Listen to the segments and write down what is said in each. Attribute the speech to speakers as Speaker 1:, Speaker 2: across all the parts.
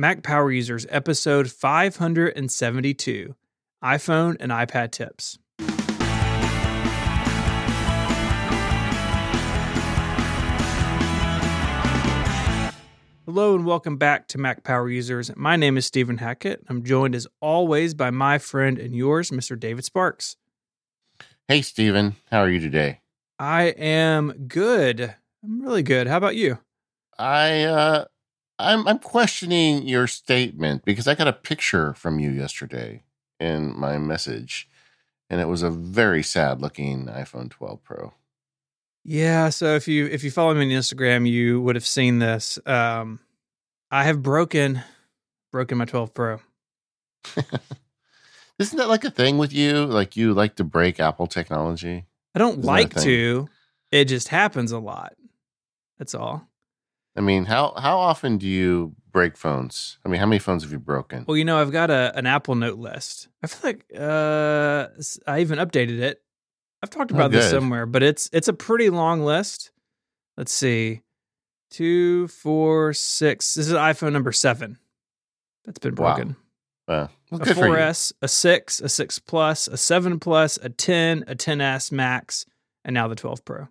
Speaker 1: Mac Power Users, episode 572 iPhone and iPad tips. Hello and welcome back to Mac Power Users. My name is Stephen Hackett. I'm joined as always by my friend and yours, Mr. David Sparks.
Speaker 2: Hey, Stephen. How are you today?
Speaker 1: I am good. I'm really good. How about you?
Speaker 2: I uh I'm I'm questioning your statement because I got a picture from you yesterday in my message and it was a very sad looking iPhone 12 Pro.
Speaker 1: Yeah, so if you if you follow me on Instagram, you would have seen this. Um I have broken broken my 12 Pro.
Speaker 2: Isn't that like a thing with you? Like you like to break Apple technology?
Speaker 1: I don't
Speaker 2: Isn't
Speaker 1: like to. It just happens a lot. That's all.
Speaker 2: I mean, how how often do you break phones? I mean, how many phones have you broken?
Speaker 1: Well, you know, I've got a an Apple Note list. I feel like uh s- I even updated it. I've talked
Speaker 2: Oh,
Speaker 1: about this somewhere, but it's it's a pretty long list. Let's see. Two, four, six. This is iPhone number seven. That's been
Speaker 2: Wow.
Speaker 1: broken.
Speaker 2: Uh, well,
Speaker 1: a
Speaker 2: you.
Speaker 1: 4S, a 6, a 6 Plus, a 7 Plus, a 10, a 10S Max, and now the 12 Pro.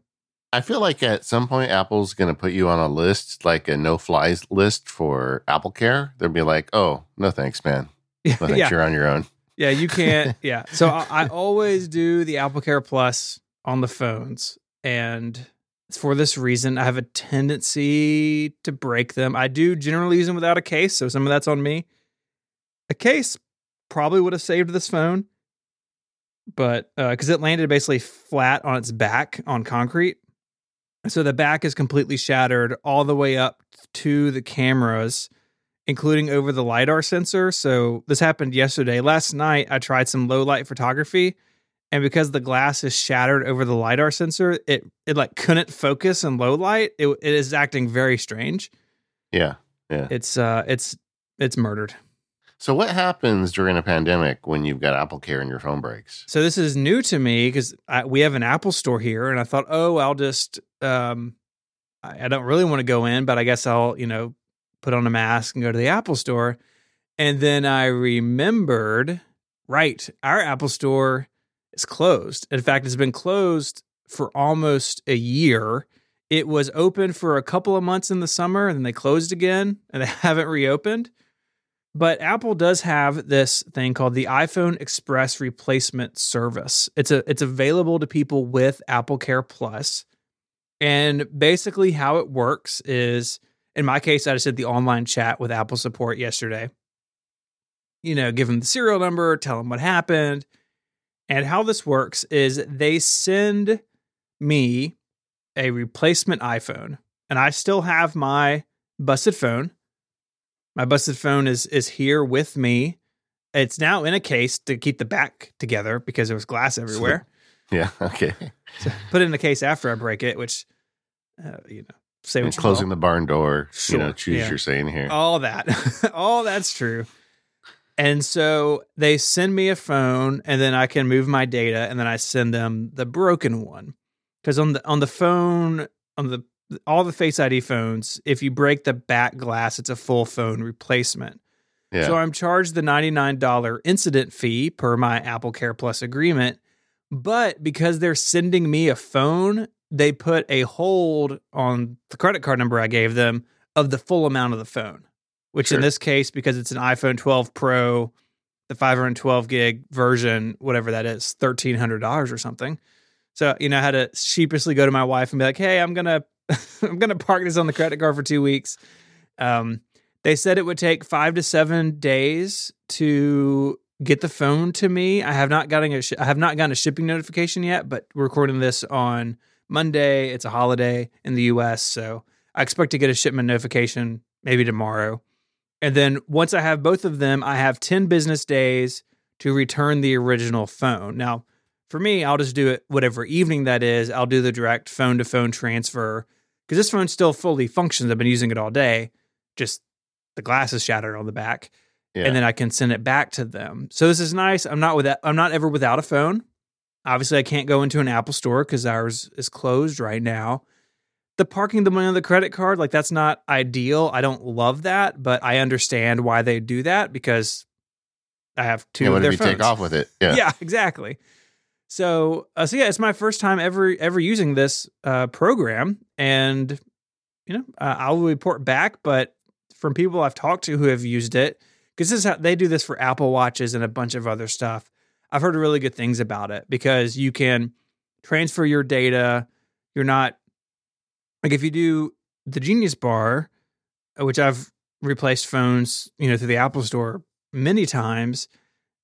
Speaker 2: I feel like at some point Apple's going to put you on a list, like a no flies list for Apple Care. They'll be like, "Oh, no thanks, man. No thanks,
Speaker 1: yeah,
Speaker 2: you're on your own."
Speaker 1: yeah, you can't. Yeah, so I, I always do the Apple Care Plus on the phones, and it's for this reason. I have a tendency to break them. I do generally use them without a case, so some of that's on me. A case probably would have saved this phone, but uh, because it landed basically flat on its back on concrete. So the back is completely shattered all the way up to the cameras, including over the LiDAR sensor. So this happened yesterday. Last night, I tried some low light photography. And because the glass is shattered over the LiDAR sensor, it, it like couldn't focus in low light. It, it is acting very strange.
Speaker 2: Yeah, yeah.
Speaker 1: It's uh it's it's murdered.
Speaker 2: So what happens during a pandemic when you've got Apple Care and your phone breaks?
Speaker 1: So this is new to me because we have an Apple store here, and I thought, oh, I'll just um, I, I don't really want to go in, but I guess I'll you know put on a mask and go to the Apple store. And then I remembered, right, our Apple store is closed. In fact, it's been closed for almost a year. It was open for a couple of months in the summer, and then they closed again, and they haven't reopened. But Apple does have this thing called the iPhone Express Replacement Service. It's a it's available to people with Apple Care Plus. And basically how it works is in my case I just did the online chat with Apple support yesterday. You know, give them the serial number, tell them what happened. And how this works is they send me a replacement iPhone and I still have my busted phone. My busted phone is is here with me. It's now in a case to keep the back together because there was glass everywhere.
Speaker 2: Yeah, okay.
Speaker 1: so put it in the case after I break it, which uh, you know, say
Speaker 2: And closing
Speaker 1: will.
Speaker 2: the barn door, you know,
Speaker 1: Sure,
Speaker 2: choose
Speaker 1: yeah.
Speaker 2: your saying here.
Speaker 1: all that, all that's true. And so they send me a phone, and then I can move my data, and then I send them the broken one. Because on the on the phone, on the all the Face ID phones, if you break the back glass, it's a full phone replacement.
Speaker 2: yeah.
Speaker 1: So I'm charged the $99 incident fee per my Apple Care Plus agreement. But because they're sending me a phone, they put a hold on the credit card number I gave them of the full amount of the phone, which in this case, because it's an iPhone 12 Pro, the 512 gig version, whatever that is, $1,300 or something. So, you know, I had to sheepishly go to my wife and be like, hey, I'm going to. I'm gonna park this on the credit card for two weeks. Um, they said it would take five to seven days to get the phone to me. I have not gotten a sh- I have not gotten a shipping notification yet, but we're recording this on Monday. It's a holiday in the U.S., so I expect to get a shipment notification maybe tomorrow. And then once I have both of them, I have ten business days to return the original phone. Now, for me, I'll just do it whatever evening that is. I'll do the direct phone to phone transfer because this phone still fully functions. I've been using it all day. Just the glass is shattered on the back,
Speaker 2: yeah.
Speaker 1: and then I can send it back to them. So this is nice. I'm not without. I'm not ever without a phone. Obviously, I can't go into an Apple store because ours is closed right now. the parking the money on the credit card, like that's not ideal. I don't love that, but I understand why they do that because I have two
Speaker 2: Yeah,
Speaker 1: of
Speaker 2: what
Speaker 1: their
Speaker 2: if you
Speaker 1: phones.
Speaker 2: take off with it? Yeah.
Speaker 1: Yeah, exactly. So, uh, so yeah, it's my first time ever ever using this uh, program, and you know, uh, I'll report back. But from people I've talked to who have used it, because this is how they do this for Apple Watches and a bunch of other stuff. I've heard really good things about it because you can transfer your data. You're not like if you do the Genius Bar, uh, which I've replaced phones, you know, through the Apple Store many times.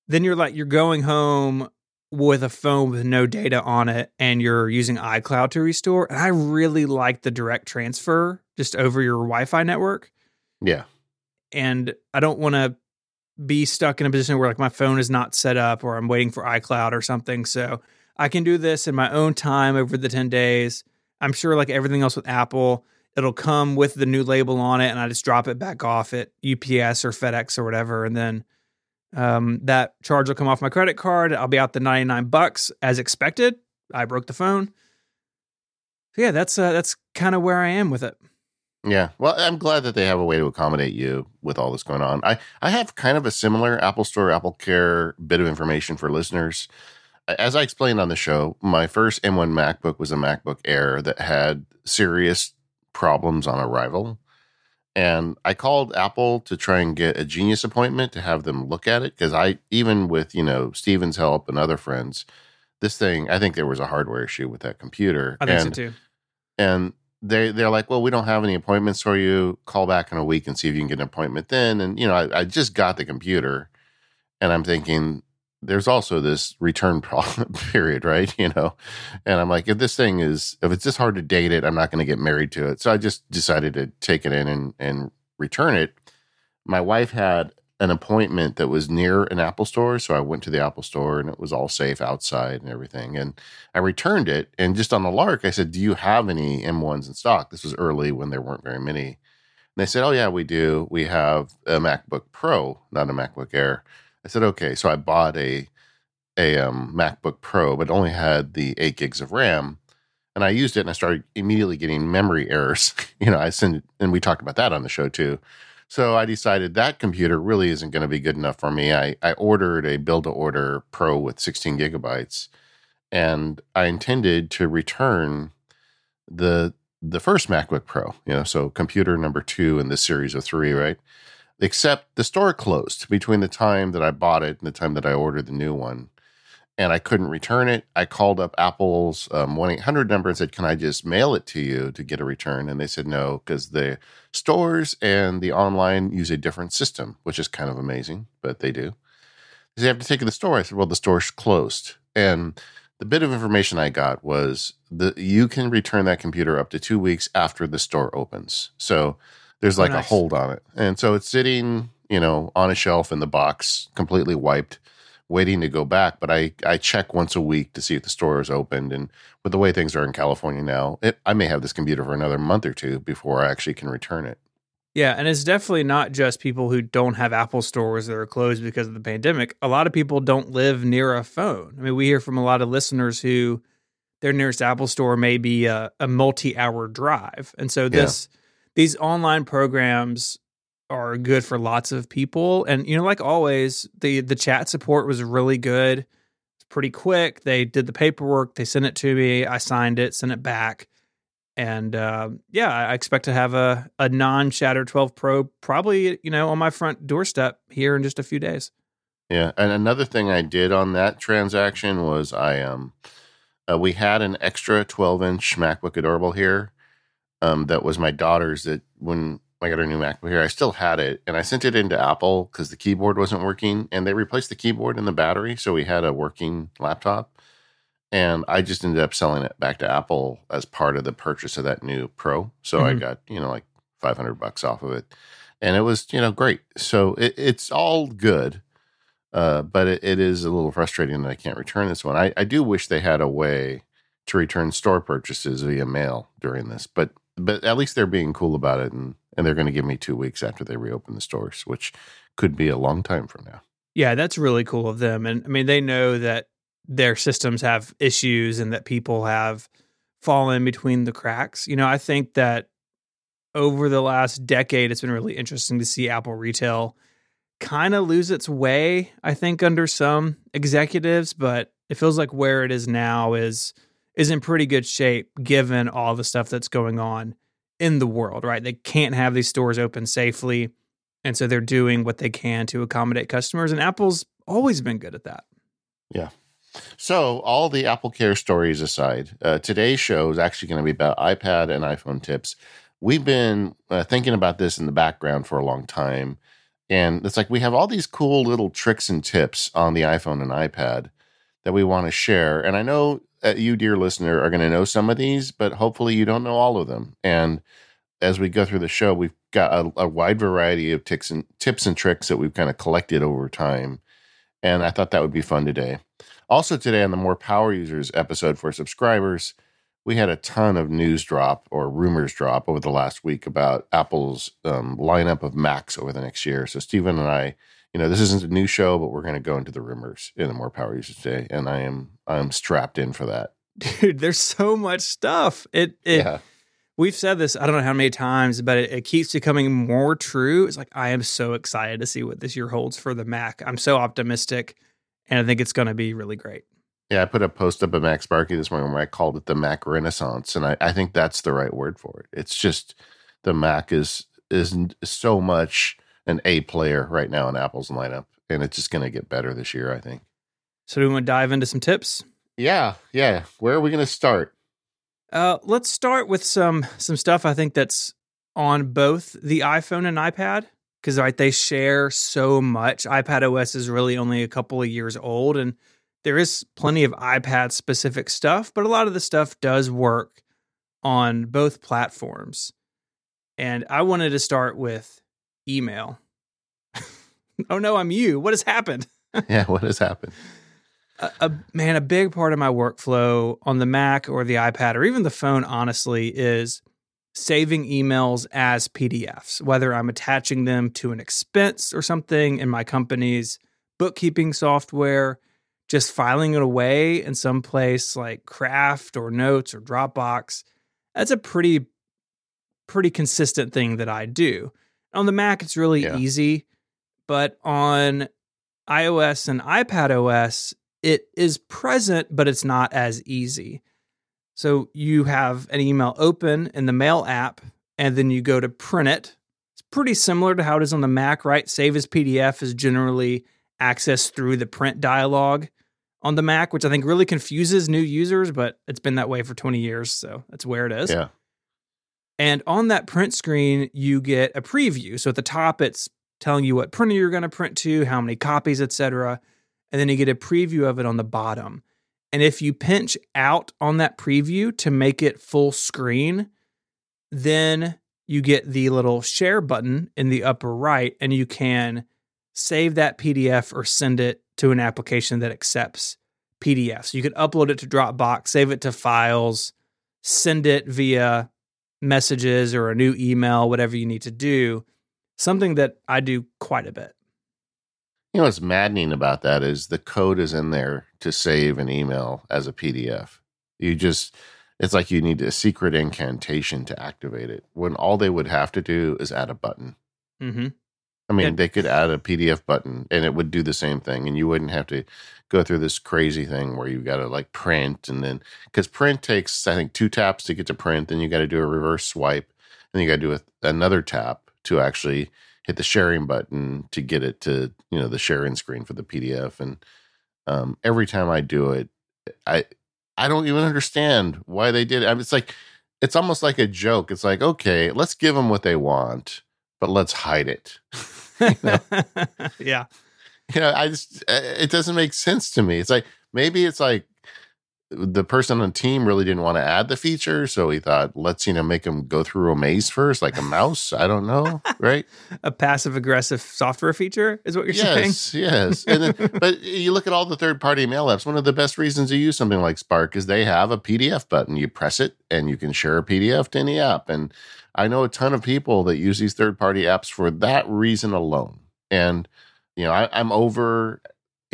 Speaker 1: Then you're like you're going home with a phone with no data on it and you're using iCloud to restore. And I really like the direct transfer just over your Wi-Fi network.
Speaker 2: Yeah.
Speaker 1: And I don't want to be stuck in a position where like my phone is not set up or I'm waiting for iCloud or something. So I can do this in my own time over the 10 days. I'm sure like everything else with Apple, it'll come with the new label on it and I just drop it back off at UPS or FedEx or whatever. And then um, that charge will come off my credit card. I'll be out the 99 bucks as expected. I broke the phone. So yeah, that's uh, that's kind of where I am with it.
Speaker 2: Yeah. Well, I'm glad that they have a way to accommodate you with all this going on. I, I have kind of a similar Apple Store, Apple Care bit of information for listeners. As I explained on the show, my first M1 MacBook was a MacBook Air that had serious problems on arrival. And I called Apple to try and get a genius appointment to have them look at it. Cause I, even with, you know, Stephen's help and other friends, this thing, I think there was a hardware issue with that computer.
Speaker 1: I think
Speaker 2: and,
Speaker 1: so too.
Speaker 2: and they they're like, well, we don't have any appointments for you. Call back in a week and see if you can get an appointment then. And you know, I, I just got the computer, and I'm thinking there's also this return problem period, right? You know, and I'm like, if this thing is if it's this hard to date it, I'm not going to get married to it. So I just decided to take it in and and return it. My wife had an appointment that was near an Apple store. So I went to the Apple store and it was all safe outside and everything. And I returned it. And just on the lark, I said, Do you have any M1s in stock? This was early when there weren't very many. And they said, Oh, yeah, we do. We have a MacBook Pro, not a MacBook Air. I said, Okay. So I bought a, a um, MacBook Pro, but only had the eight gigs of RAM. And I used it and I started immediately getting memory errors. you know, I sent, and we talked about that on the show too. So I decided that computer really isn't going to be good enough for me. I, I ordered a build to order Pro with 16 gigabytes, and I intended to return the the first MacBook Pro. You know, so computer number two in this series of three, right? Except the store closed between the time that I bought it and the time that I ordered the new one. And I couldn't return it. I called up Apple's um, 1 800 number and said, Can I just mail it to you to get a return? And they said no, because the stores and the online use a different system, which is kind of amazing, but they do. They say, have to take it to the store. I said, well, the store's closed. And the bit of information I got was that you can return that computer up to two weeks after the store opens. So there's
Speaker 1: Oh,
Speaker 2: like
Speaker 1: nice.
Speaker 2: a hold on it. And so it's sitting, you know, on a shelf in the box, completely wiped, waiting to go back. But I, I check once a week to see if the store is opened. And with the way things are in California now, it, I may have this computer for another month or two before I actually can return it.
Speaker 1: Yeah, and it's definitely not just people who don't have Apple stores that are closed because of the pandemic. A lot of people don't live near a phone. I mean, we hear from a lot of listeners who their nearest Apple store may be a, a multi-hour drive, and so this these online programs are good for lots of people. And you know, like always, the the chat support was really good. It's pretty quick. They did the paperwork. They sent it to me. I signed it, sent it back. And uh, yeah, I expect to have a, a non Shatter 12 Pro probably, you know, on my front doorstep here in just a few days.
Speaker 2: Yeah, and another thing I did on that transaction was I um uh, we had an extra 12 inch MacBook Adorable here. Um, that was my daughter's. That when I got her new MacBook here, I still had it, and I sent it into Apple because the keyboard wasn't working, and they replaced the keyboard and the battery, so we had a working laptop. And I just ended up selling it back to Apple as part of the purchase of that new Pro. So I
Speaker 1: Mhm.
Speaker 2: got you know like 500 bucks off of it, and it was you know great. So it, it's all good. Uh, but it, it is a little frustrating that I can't return this one. I, I do wish they had a way to return store purchases via mail during this, but but at least they're being cool about it, and and they're going to give me two weeks after they reopen the stores, which could be a long time from now.
Speaker 1: Yeah, that's really cool of them. And I mean, they know that their systems have issues and that people have fallen between the cracks. You know, I think that over the last decade, it's been really interesting to see Apple retail kind of lose its way, I think, under some executives, but it feels like where it is now is is in pretty good shape given all the stuff that's going on in the world, right? They can't have these stores open safely. And so they're doing what they can to accommodate customers. And Apple's always been good at that.
Speaker 2: Yeah. So, all the Apple Care stories aside, uh, today's show is actually going to be about iPad and iPhone tips. We've been uh, thinking about this in the background for a long time. And it's like we have all these cool little tricks and tips on the iPhone and iPad that we want to share. And I know that you, dear listener, are going to know some of these, but hopefully you don't know all of them. And as we go through the show, we've got a, a wide variety of tips and tips and tricks that we've kind of collected over time. And I thought that would be fun today. Also, today on the More Power Users episode for subscribers, we had a ton of news drop or rumors drop over the last week about Apple's um, lineup of Macs over the next year. So Stephen and I, you know, this isn't a new show, but we're going to go into the rumors in the More Power Users today, and I am I'm strapped in for that.
Speaker 1: Dude, there's so much stuff. It, it yeah. We've said this I don't know how many times, but it, it keeps becoming more true. It's like I am so excited to see what this year holds for the Mac. I'm so optimistic, and I think it's going to be really great.
Speaker 2: Yeah, I put a post up at MacSparky this morning where I called it the Mac Renaissance, and I, I think that's the right word for it. It's just the Mac is is so much an A player right now in Apple's lineup, and it's just going to get better this year, I think.
Speaker 1: So, do we want to dive into some tips?
Speaker 2: Yeah, yeah. Where are we going to start?
Speaker 1: Uh, let's start with some some stuff I think that's on both the iPhone and iPad because right they share so much. iPad OS is really only a couple of years old, and there is plenty of iPad specific stuff, but a lot of the stuff does work on both platforms. And I wanted to start with email. oh no, I'm you. What has happened?
Speaker 2: yeah, what has happened?
Speaker 1: A, a, man, a big part of my workflow on the Mac or the iPad or even the phone, honestly, is saving emails as PDFs, whether I'm attaching them to an expense or something in my company's bookkeeping software, just filing it away in some place like Craft or Notes or Dropbox, that's a pretty pretty consistent thing that I do. On the Mac it's really yeah. easy, but on iOS and iPad OS it is present but it's not as easy. So you have an email open in the Mail app and then you go to print it. It's pretty similar to how it is on the Mac, right? Save as PDF is generally accessed through the print dialog on the Mac, which I think really confuses new users, but it's been that way for 20 years. So that's where it is.
Speaker 2: Yeah.
Speaker 1: And on that print screen, you get a preview. So at the top, it's telling you what printer you're going to print to, how many copies, etc. And then you get a preview of it on the bottom. And if you pinch out on that preview to make it full screen, then you get the little share button in the upper right, and you can save that PDF or send it to an application that accepts PDFs. You can upload it to Dropbox, save it to files, send it via messages or a new email, whatever you need to do. Something that I do quite a bit.
Speaker 2: You know what's maddening about that is the code is in there to save an email as a PDF. You just, it's like you need a secret incantation to activate it when all they would have to do is add a button.
Speaker 1: Mm-hmm.
Speaker 2: I mean, they could add a PDF button and it would do the same thing, and you wouldn't have to go through this crazy thing where you got to like print and then because print takes I think two taps to get to print, then you got to do a reverse swipe, and you got to do a, another tap to actually hit the sharing button to get it to you know the sharing screen for the PDF. And um, every time I do it, I I don't even understand why they did it. I mean, it's like it's almost like a joke. It's like okay, let's give them what they want, but let's hide it.
Speaker 1: yeah.
Speaker 2: You know, I just uh, it doesn't make sense to me. It's like maybe it's like the person on the team really didn't want to add the feature, so he thought, let's you know make him go through a maze first, like a mouse. I don't know, right?
Speaker 1: a passive aggressive software feature is what you're
Speaker 2: yes,
Speaker 1: saying.
Speaker 2: Yes, yes. then, but you look at all the third party mail apps. One of the best reasons to use something like Spark is they have a PDF button. You press it, and you can share a PDF to any app. And I know a ton of people that use these third party apps for that reason alone. And, you know, I, I'm over,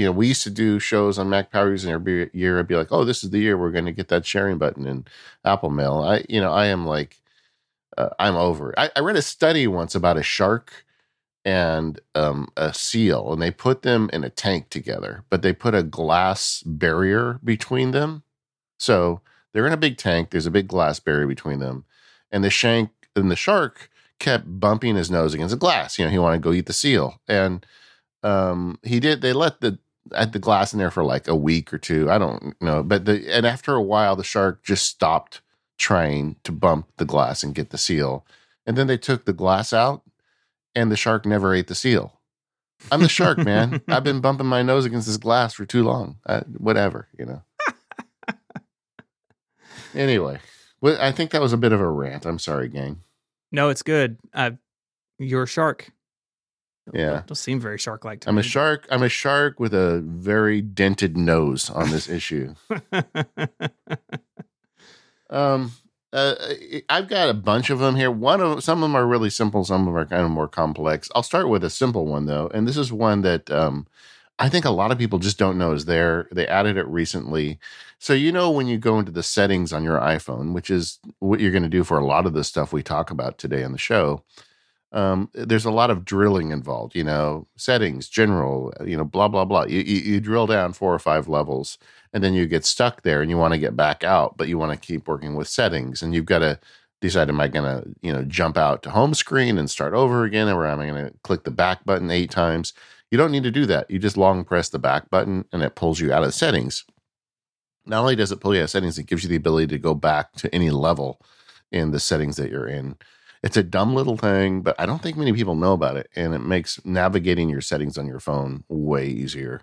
Speaker 2: you know, we used to do shows on Mac Power Users, and every year I'd be like, "Oh, this is the year we're going to get that sharing button in Apple Mail." I, you know, I am like, uh, I'm over. It. I, I read a study once about a shark and um, a seal, and they put them in a tank together, but they put a glass barrier between them. So they're in a big tank. There's a big glass barrier between them, and the shank and the shark kept bumping his nose against the glass. You know, he wanted to go eat the seal, and um, he did. They let the had the glass in there for like a week or two. I don't know, but the and after a while, the shark just stopped trying to bump the glass and get the seal, and then they took the glass out, and the shark never ate the seal. I'm the shark, man. I've been bumping my nose against this glass for too long. I, whatever, you know. anyway, well, I think that was a bit of a rant. I'm sorry, gang.
Speaker 1: No, it's good. Uh, you're a shark.
Speaker 2: Yeah.
Speaker 1: Don't, seem very shark like to me.
Speaker 2: I'm
Speaker 1: me.
Speaker 2: a shark. I'm a shark with a very dented nose on this issue. Um, uh, I've got a bunch of them here. One of some of them are really simple. Some of them are kind of more complex. I'll start with a simple one though, and this is one that um, I think a lot of people just don't know is there. They added it recently. So you know when you go into the settings on your iPhone, which is what you're going to do for a lot of the stuff we talk about today on the show. Um, there's a lot of drilling involved. You know, settings, general. You know, blah blah blah. You, you, you drill down four or five levels, and then you get stuck there, and you want to get back out, but you want to keep working with settings, and you've got to decide: Am I going to you know jump out to home screen and start over again, or am I going to click the back button eight times? You don't need to do that. You just long press the back button, and it pulls you out of settings. Not only does it pull you out of settings, it gives you the ability to go back to any level in the settings that you're in. It's a dumb little thing, but I don't think many people know about it. And it makes navigating your settings on your phone way easier.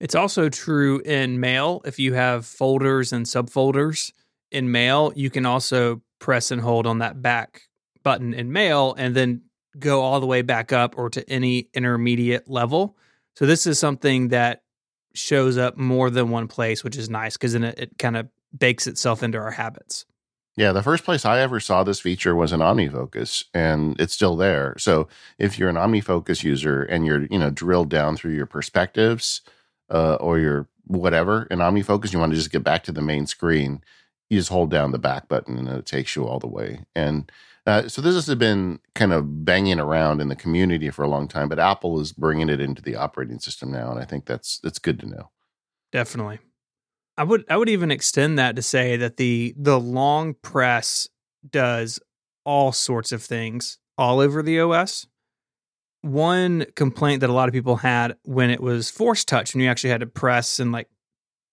Speaker 1: It's also true in mail. If you have folders and subfolders in mail, you can also press and hold on that back button in mail and then go all the way back up or to any intermediate level. So this is something that shows up more than one place, which is nice because then it, it kind of bakes itself into our habits.
Speaker 2: Yeah, the first place I ever saw this feature was in OmniFocus, and it's still there. So if you're an OmniFocus user and you're, you know, drilled down through your perspectives uh, or your whatever in OmniFocus, you want to just get back to the main screen, you just hold down the back button and it takes you all the way. And uh, so this has been kind of banging around in the community for a long time, but Apple is bringing it into the operating system now, and I think that's that's good to know.
Speaker 1: Definitely. I would I would even extend that to say that the the long press does all sorts of things all over the OS. One complaint that a lot of people had when it was force touch, when you actually had to press and like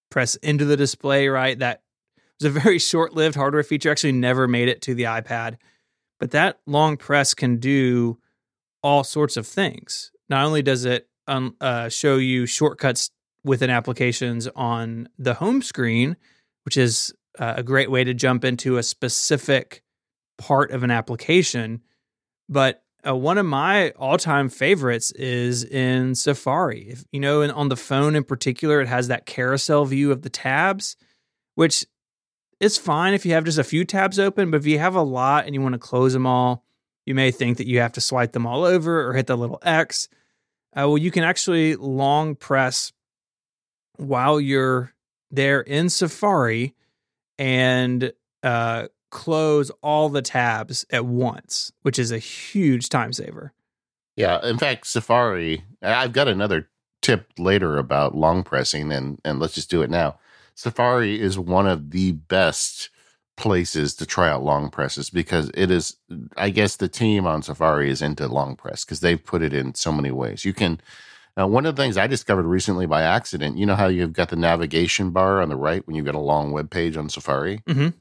Speaker 1: press into the display, right? That was a very short lived hardware feature. Actually, never made it to the iPad. But that long press can do all sorts of things. Not only does it um, uh, show you shortcuts within applications on the home screen, which is uh, a great way to jump into a specific part of an application. But uh, one of my all-time favorites is in Safari. If you know, on the phone in particular, it has that carousel view of the tabs, which is fine if you have just a few tabs open. But if you have a lot and you want to close them all, you may think that you have to swipe them all over or hit the little X. Uh, well, you can actually long press while you're there in Safari and uh, close all the tabs at once, which is a huge time saver.
Speaker 2: Yeah, in fact, Safari. I've got another tip later about long pressing, and and let's just do it now. Safari is one of the best places to try out long presses because it is. I guess the team on Safari is into long press because they've put it in so many ways. You can. Uh, one of the things I discovered recently by accident, you know how you've got the navigation bar on the right when you've got a long web page on Safari.
Speaker 1: Mhm.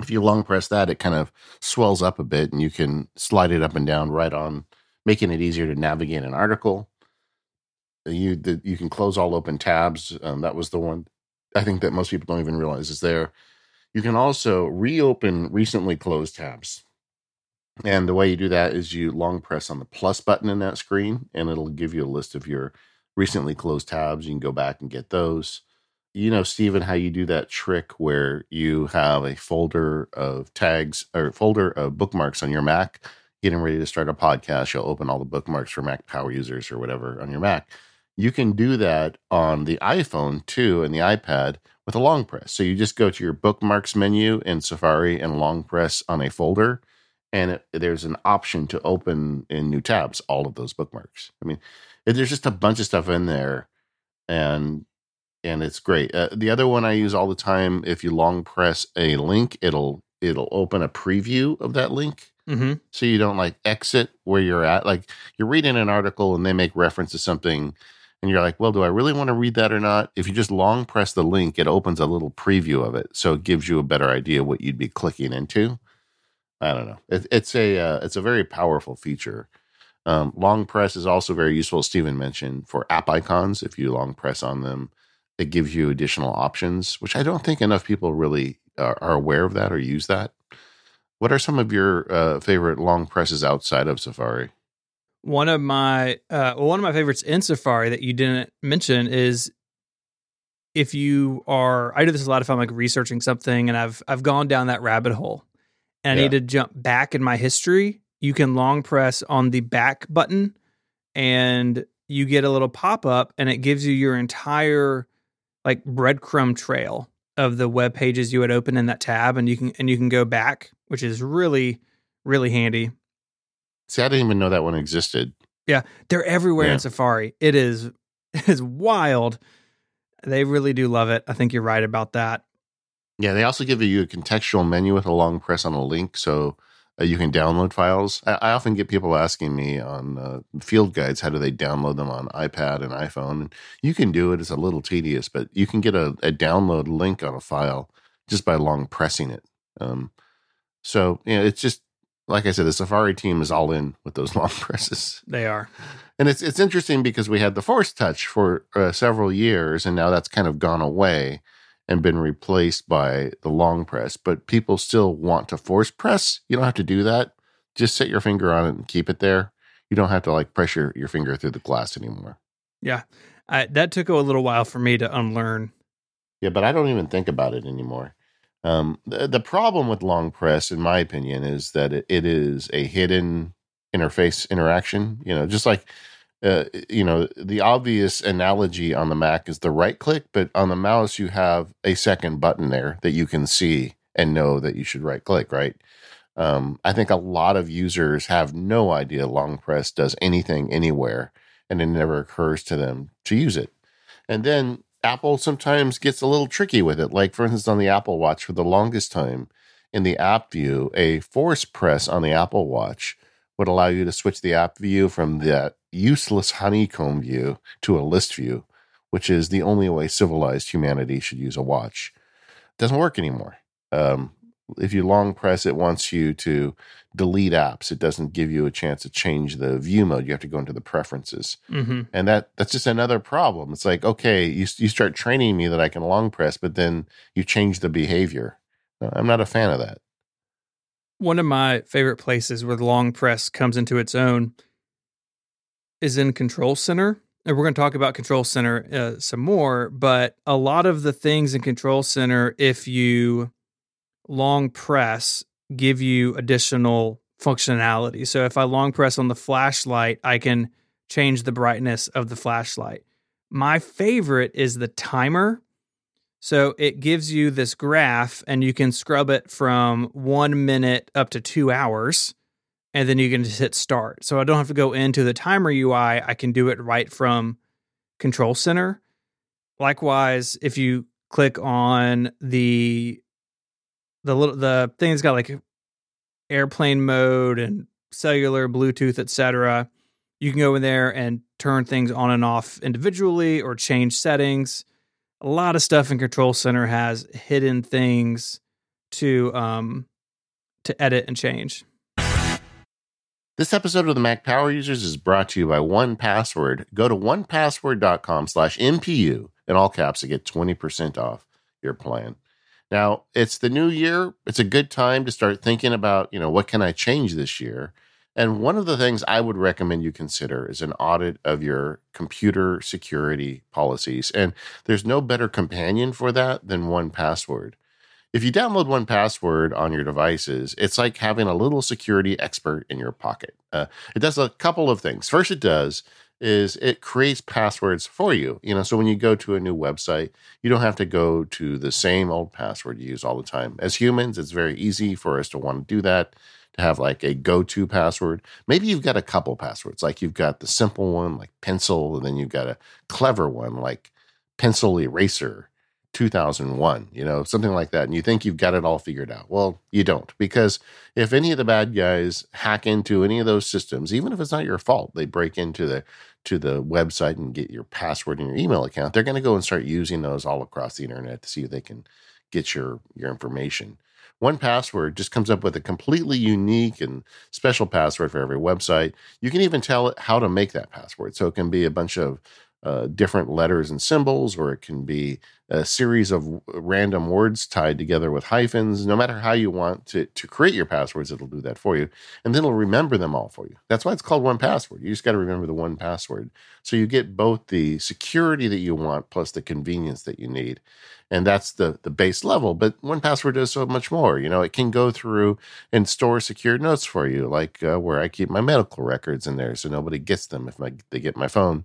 Speaker 2: If you long press that, it kind of swells up a bit, and you can slide it up and down right on, making it easier to navigate an article. You the, you can close all open tabs. Um, that was the one I think that most people don't even realize is there. You can also reopen recently closed tabs. And the way you do that is you long press on the plus button in that screen, and it'll give you a list of your recently closed tabs. You can go back and get those. You know, Stephen, how you do that trick where you have a folder of tags or folder of bookmarks on your Mac, getting ready to start a podcast. You'll open all the bookmarks for Mac Power users or whatever on your Mac. You can do that on the iPhone too and the iPad with a long press. So you just go to your bookmarks menu in Safari and long press on a folder, and it, there's an option to open in new tabs all of those bookmarks. I mean, it, there's just a bunch of stuff in there, and and it's great. Uh, the other one I use all the time, if you long press a link, it'll it'll open a preview of that link.
Speaker 1: Mm-hmm.
Speaker 2: So you don't like exit where you're at. Like you're reading an article and they make reference to something and you're like, well, do I really want to read that or not? If you just long press the link, it opens a little preview of it. So it gives you a better idea what you'd be clicking into. I don't know. It, it's a uh, it's a very powerful feature. Um, long press is also very useful, Stephen mentioned, for app icons. If you long press on them, it gives you additional options, which I don't think enough people really are, are aware of that or use that. What are some of your uh, favorite long presses outside of Safari?
Speaker 1: One of my uh, well, one of my favorites in Safari that you didn't mention is if you are. I do this a lot if I'm like researching something and I've I've gone down that rabbit hole and I need to jump back in my history. You can long press on the back button and you get a little pop up and it gives you your entire like breadcrumb trail of the web pages you had opened in that tab and you can and you can go back, which is really really handy.
Speaker 2: See, I didn't even know that one existed.
Speaker 1: Yeah, they're everywhere
Speaker 2: Yeah.
Speaker 1: in Safari. It is it is wild. They really do love it. I think you're right about that.
Speaker 2: Yeah, they also give you a contextual menu with a long press on a link, so uh, you can download files. I, I often get people asking me on uh, field guides how do they download them on iPad and iPhone. And you can do it; it's a little tedious, but you can get a, a download link on a file just by long pressing it. Um, so you know, it's just like I said, the Safari team is all in with those long presses.
Speaker 1: They are.
Speaker 2: And it's it's interesting because we had the Force Touch for uh, several years, and now that's kind of gone away and been replaced by the long press. But people still want to force press. You don't have to do that. Just set your finger on it and keep it there. You don't have to like pressure your finger through the glass anymore.
Speaker 1: Yeah. I, that took a little while for me to unlearn.
Speaker 2: Yeah, but I don't even think about it anymore. Um, the, the problem with long press, in my opinion, is that it, it is a hidden interface interaction. You know, just like uh, you know, the obvious analogy on the Mac is the right click, but on the mouse you have a second button there that you can see and know that you should right click. Right. Um, I think a lot of users have no idea long press does anything anywhere, and it never occurs to them to use it. And then Apple sometimes gets a little tricky with it. Like, for instance, on the Apple Watch, for the longest time in the app view, a force press on the Apple Watch would allow you to switch the app view from that useless honeycomb view to a list view, which is the only way civilized humanity should use a watch. doesn't work anymore. Um, if you long press, it wants you to delete apps. It doesn't give you a chance to change the view mode. You have to go into the preferences
Speaker 1: Mm-hmm.
Speaker 2: and that that's just another problem it's like okay you, you start training me that i can long press but then you change the behavior No, i'm not a fan of that
Speaker 1: One of my favorite places where the long press comes into its own is in Control Center. And we're going to talk about Control Center uh, some more, but a lot of the things in Control Center, if you long press, give you additional functionality. So if I long press on the flashlight, I can change the brightness of the flashlight. My favorite is the timer. So it gives you this graph, and you can scrub it from one minute up to two hours, and then you can just hit start. So I don't have to go into the timer UI. I can do it right from Control Center. Likewise, if you click on the the little the thing that's got like airplane mode and cellular, Bluetooth, etc., you can go in there and turn things on and off individually or change settings a lot of stuff in control center has hidden things to um to edit and change
Speaker 2: this episode of the mac power users is brought to you by 1Password go to onepassword.com slash mpu in all caps to get 20% off your plan now it's the new year it's a good time to start thinking about you know what can i change this year And one of the things I would recommend you consider is an audit of your computer security policies. And there's no better companion for that than 1Password. If you download 1Password on your devices, it's like having a little security expert in your pocket. Uh, it does a couple of things. First, it does is it creates passwords for you. You know, so when you go to a new website, you don't have to go to the same old password you use all the time. As humans, it's very easy for us to want to do that, to have like a go-to password. Maybe you've got a couple passwords, like you've got the simple one, like pencil, and then you've got a clever one, like pencil eraser 2001, you know, something like that. And you think you've got it all figured out. Well, you don't, because if any of the bad guys hack into any of those systems, even if it's not your fault, they break into the to the website and get your password and your email account, they're going to go and start using those all across the internet to see if they can get your your information. One password just comes up with a completely unique and special password for every website. You can even tell it how to make that password. So it can be a bunch of uh, different letters and symbols, or it can be a series of random words tied together with hyphens. No matter how you want to, to create your passwords, it'll do that for you. And then it'll remember them all for you. That's why it's called 1Password. You just got to remember the one password. So you get both the security that you want plus the convenience that you need and that's the the base level but 1Password does so much more you know it can go through and store secure notes for you like uh, where i keep my medical records in there so nobody gets them if my, they get my phone.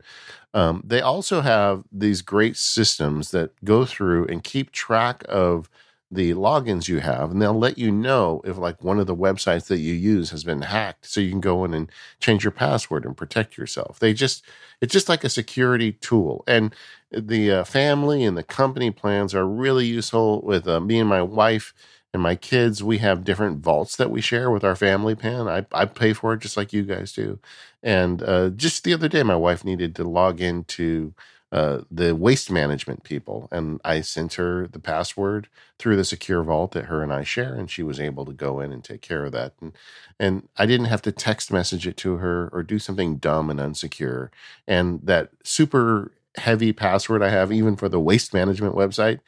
Speaker 2: Um, they also have these great systems that go through and keep track of the logins you have and they'll let you know if like one of the websites that you use has been hacked so you can go in and change your password and protect yourself. They just it's just like a security tool and the uh, family and the company plans are really useful with uh, me and my wife and my kids. We have different vaults that we share with our family plan i, I pay for it just like you guys do. And uh, just the other day my wife needed to log into uh, the waste management people. And I sent her the password through the secure vault that her and I share, and she was able to go in and take care of that. And and I didn't have to text message it to her or do something dumb and unsecure. And that super heavy password I have, even for the waste management website,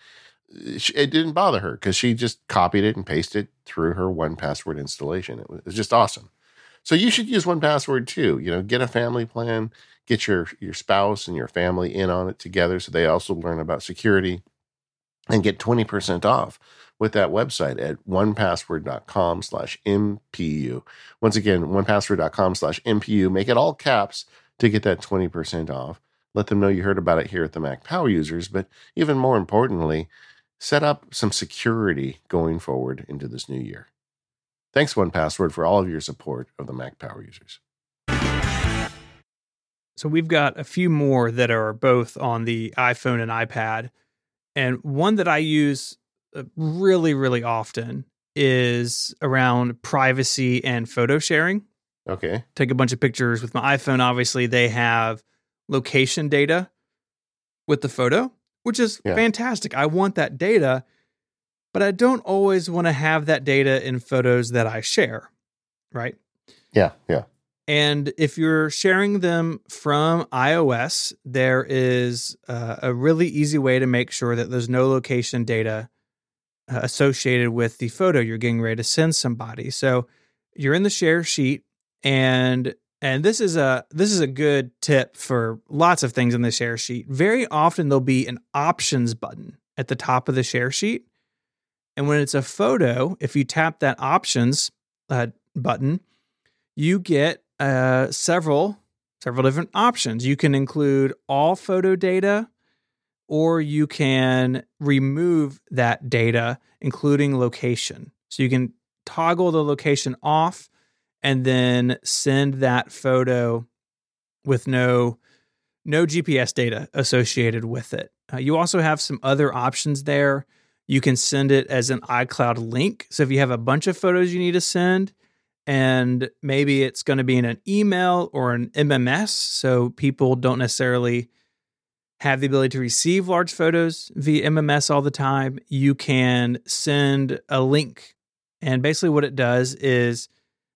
Speaker 2: it didn't bother her because she just copied it and pasted it through her 1Password installation. It was just awesome. So you should use 1Password too. You know, get a family plan, get your your spouse and your family in on it together so they also learn about security and get 20% off with that website at onepassword.com slash mpu once again onepassword.com slash mpu make it all caps to get that 20% off. Let them know you heard about it here at the mac power users but even more importantly set up some security going forward into this new year. Thanks 1Password for all of your support of the mac power users
Speaker 1: so we've got a few more that are both on the iPhone and iPad. And one that I use uh, really, really often is around privacy and photo sharing.
Speaker 2: Okay.
Speaker 1: Take a bunch of pictures with my iPhone. Obviously, they have location data with the photo, which is yeah. fantastic. I want that data, but I don't always want to have that data in photos that I share. Right.
Speaker 2: Yeah. Yeah.
Speaker 1: And if you're sharing them from iOS, there is uh, a really easy way to make sure that there's no location data uh, associated with the photo you're getting ready to send somebody. So you're in the share sheet and and this is a this is a good tip for lots of things in the share sheet. Very often there'll be an options button at the top of the share sheet. And when it's a photo, if you tap that options uh, button, you get uh, several several different options. You can include all photo data, or you can remove that data, including location. So you can toggle the location off and then send that photo with no no GPS data associated with it. Uh, you also have some other options there. You can send it as an iCloud link. So if you have a bunch of photos you need to send, and maybe it's going to be in an email or an MMS. So people don't necessarily have the ability to receive large photos via MMS all the time. You can send a link. And basically, what it does is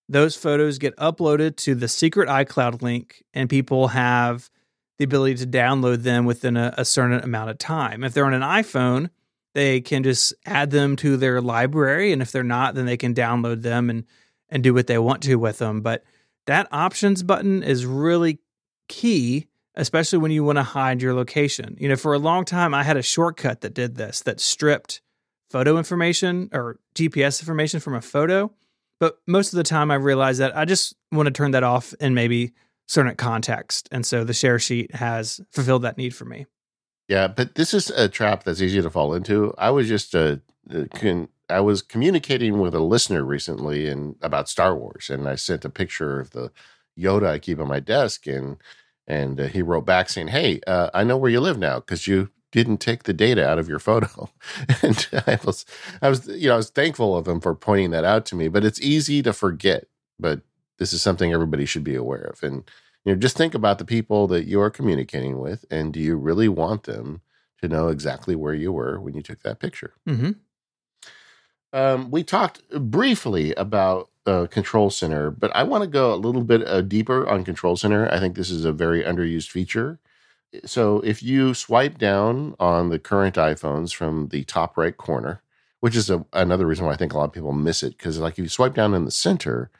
Speaker 1: those photos get uploaded to the secret iCloud link, and people have the ability to download them within a, a certain amount of time. If they're on an iPhone, they can just add them to their library. And if they're not, then they can download them and and do what they want to with them. But that options button is really key, especially when you want to hide your location. You know, for a long time, I had a shortcut that did this that stripped photo information or GPS information from a photo. But most of the time, I realized that I just want to turn that off and maybe certain context. And so the share sheet has fulfilled that need for me.
Speaker 2: Yeah, but this is a trap that's easy to fall into. I was just uh can I was communicating with a listener recently and about Star Wars, and I sent a picture of the Yoda I keep on my desk, and and uh, he wrote back saying, "Hey, uh, I know where you live now because you didn't take the data out of your photo." and I was, I was, you know, I was thankful of him for pointing that out to me. But it's easy to forget. But this is something everybody should be aware of, and you know, just think about the people that you are communicating with, and do you really want them to know exactly where you were when you took that picture?
Speaker 1: Mm-hmm.
Speaker 2: Um, we talked briefly about uh, Control Center, but I want to go a little bit uh, deeper on Control Center. I think this is a very underused feature. So if you swipe down on the current iPhones from the top right corner, which is a, another reason why I think a lot of people miss it, because like if you swipe down in the center,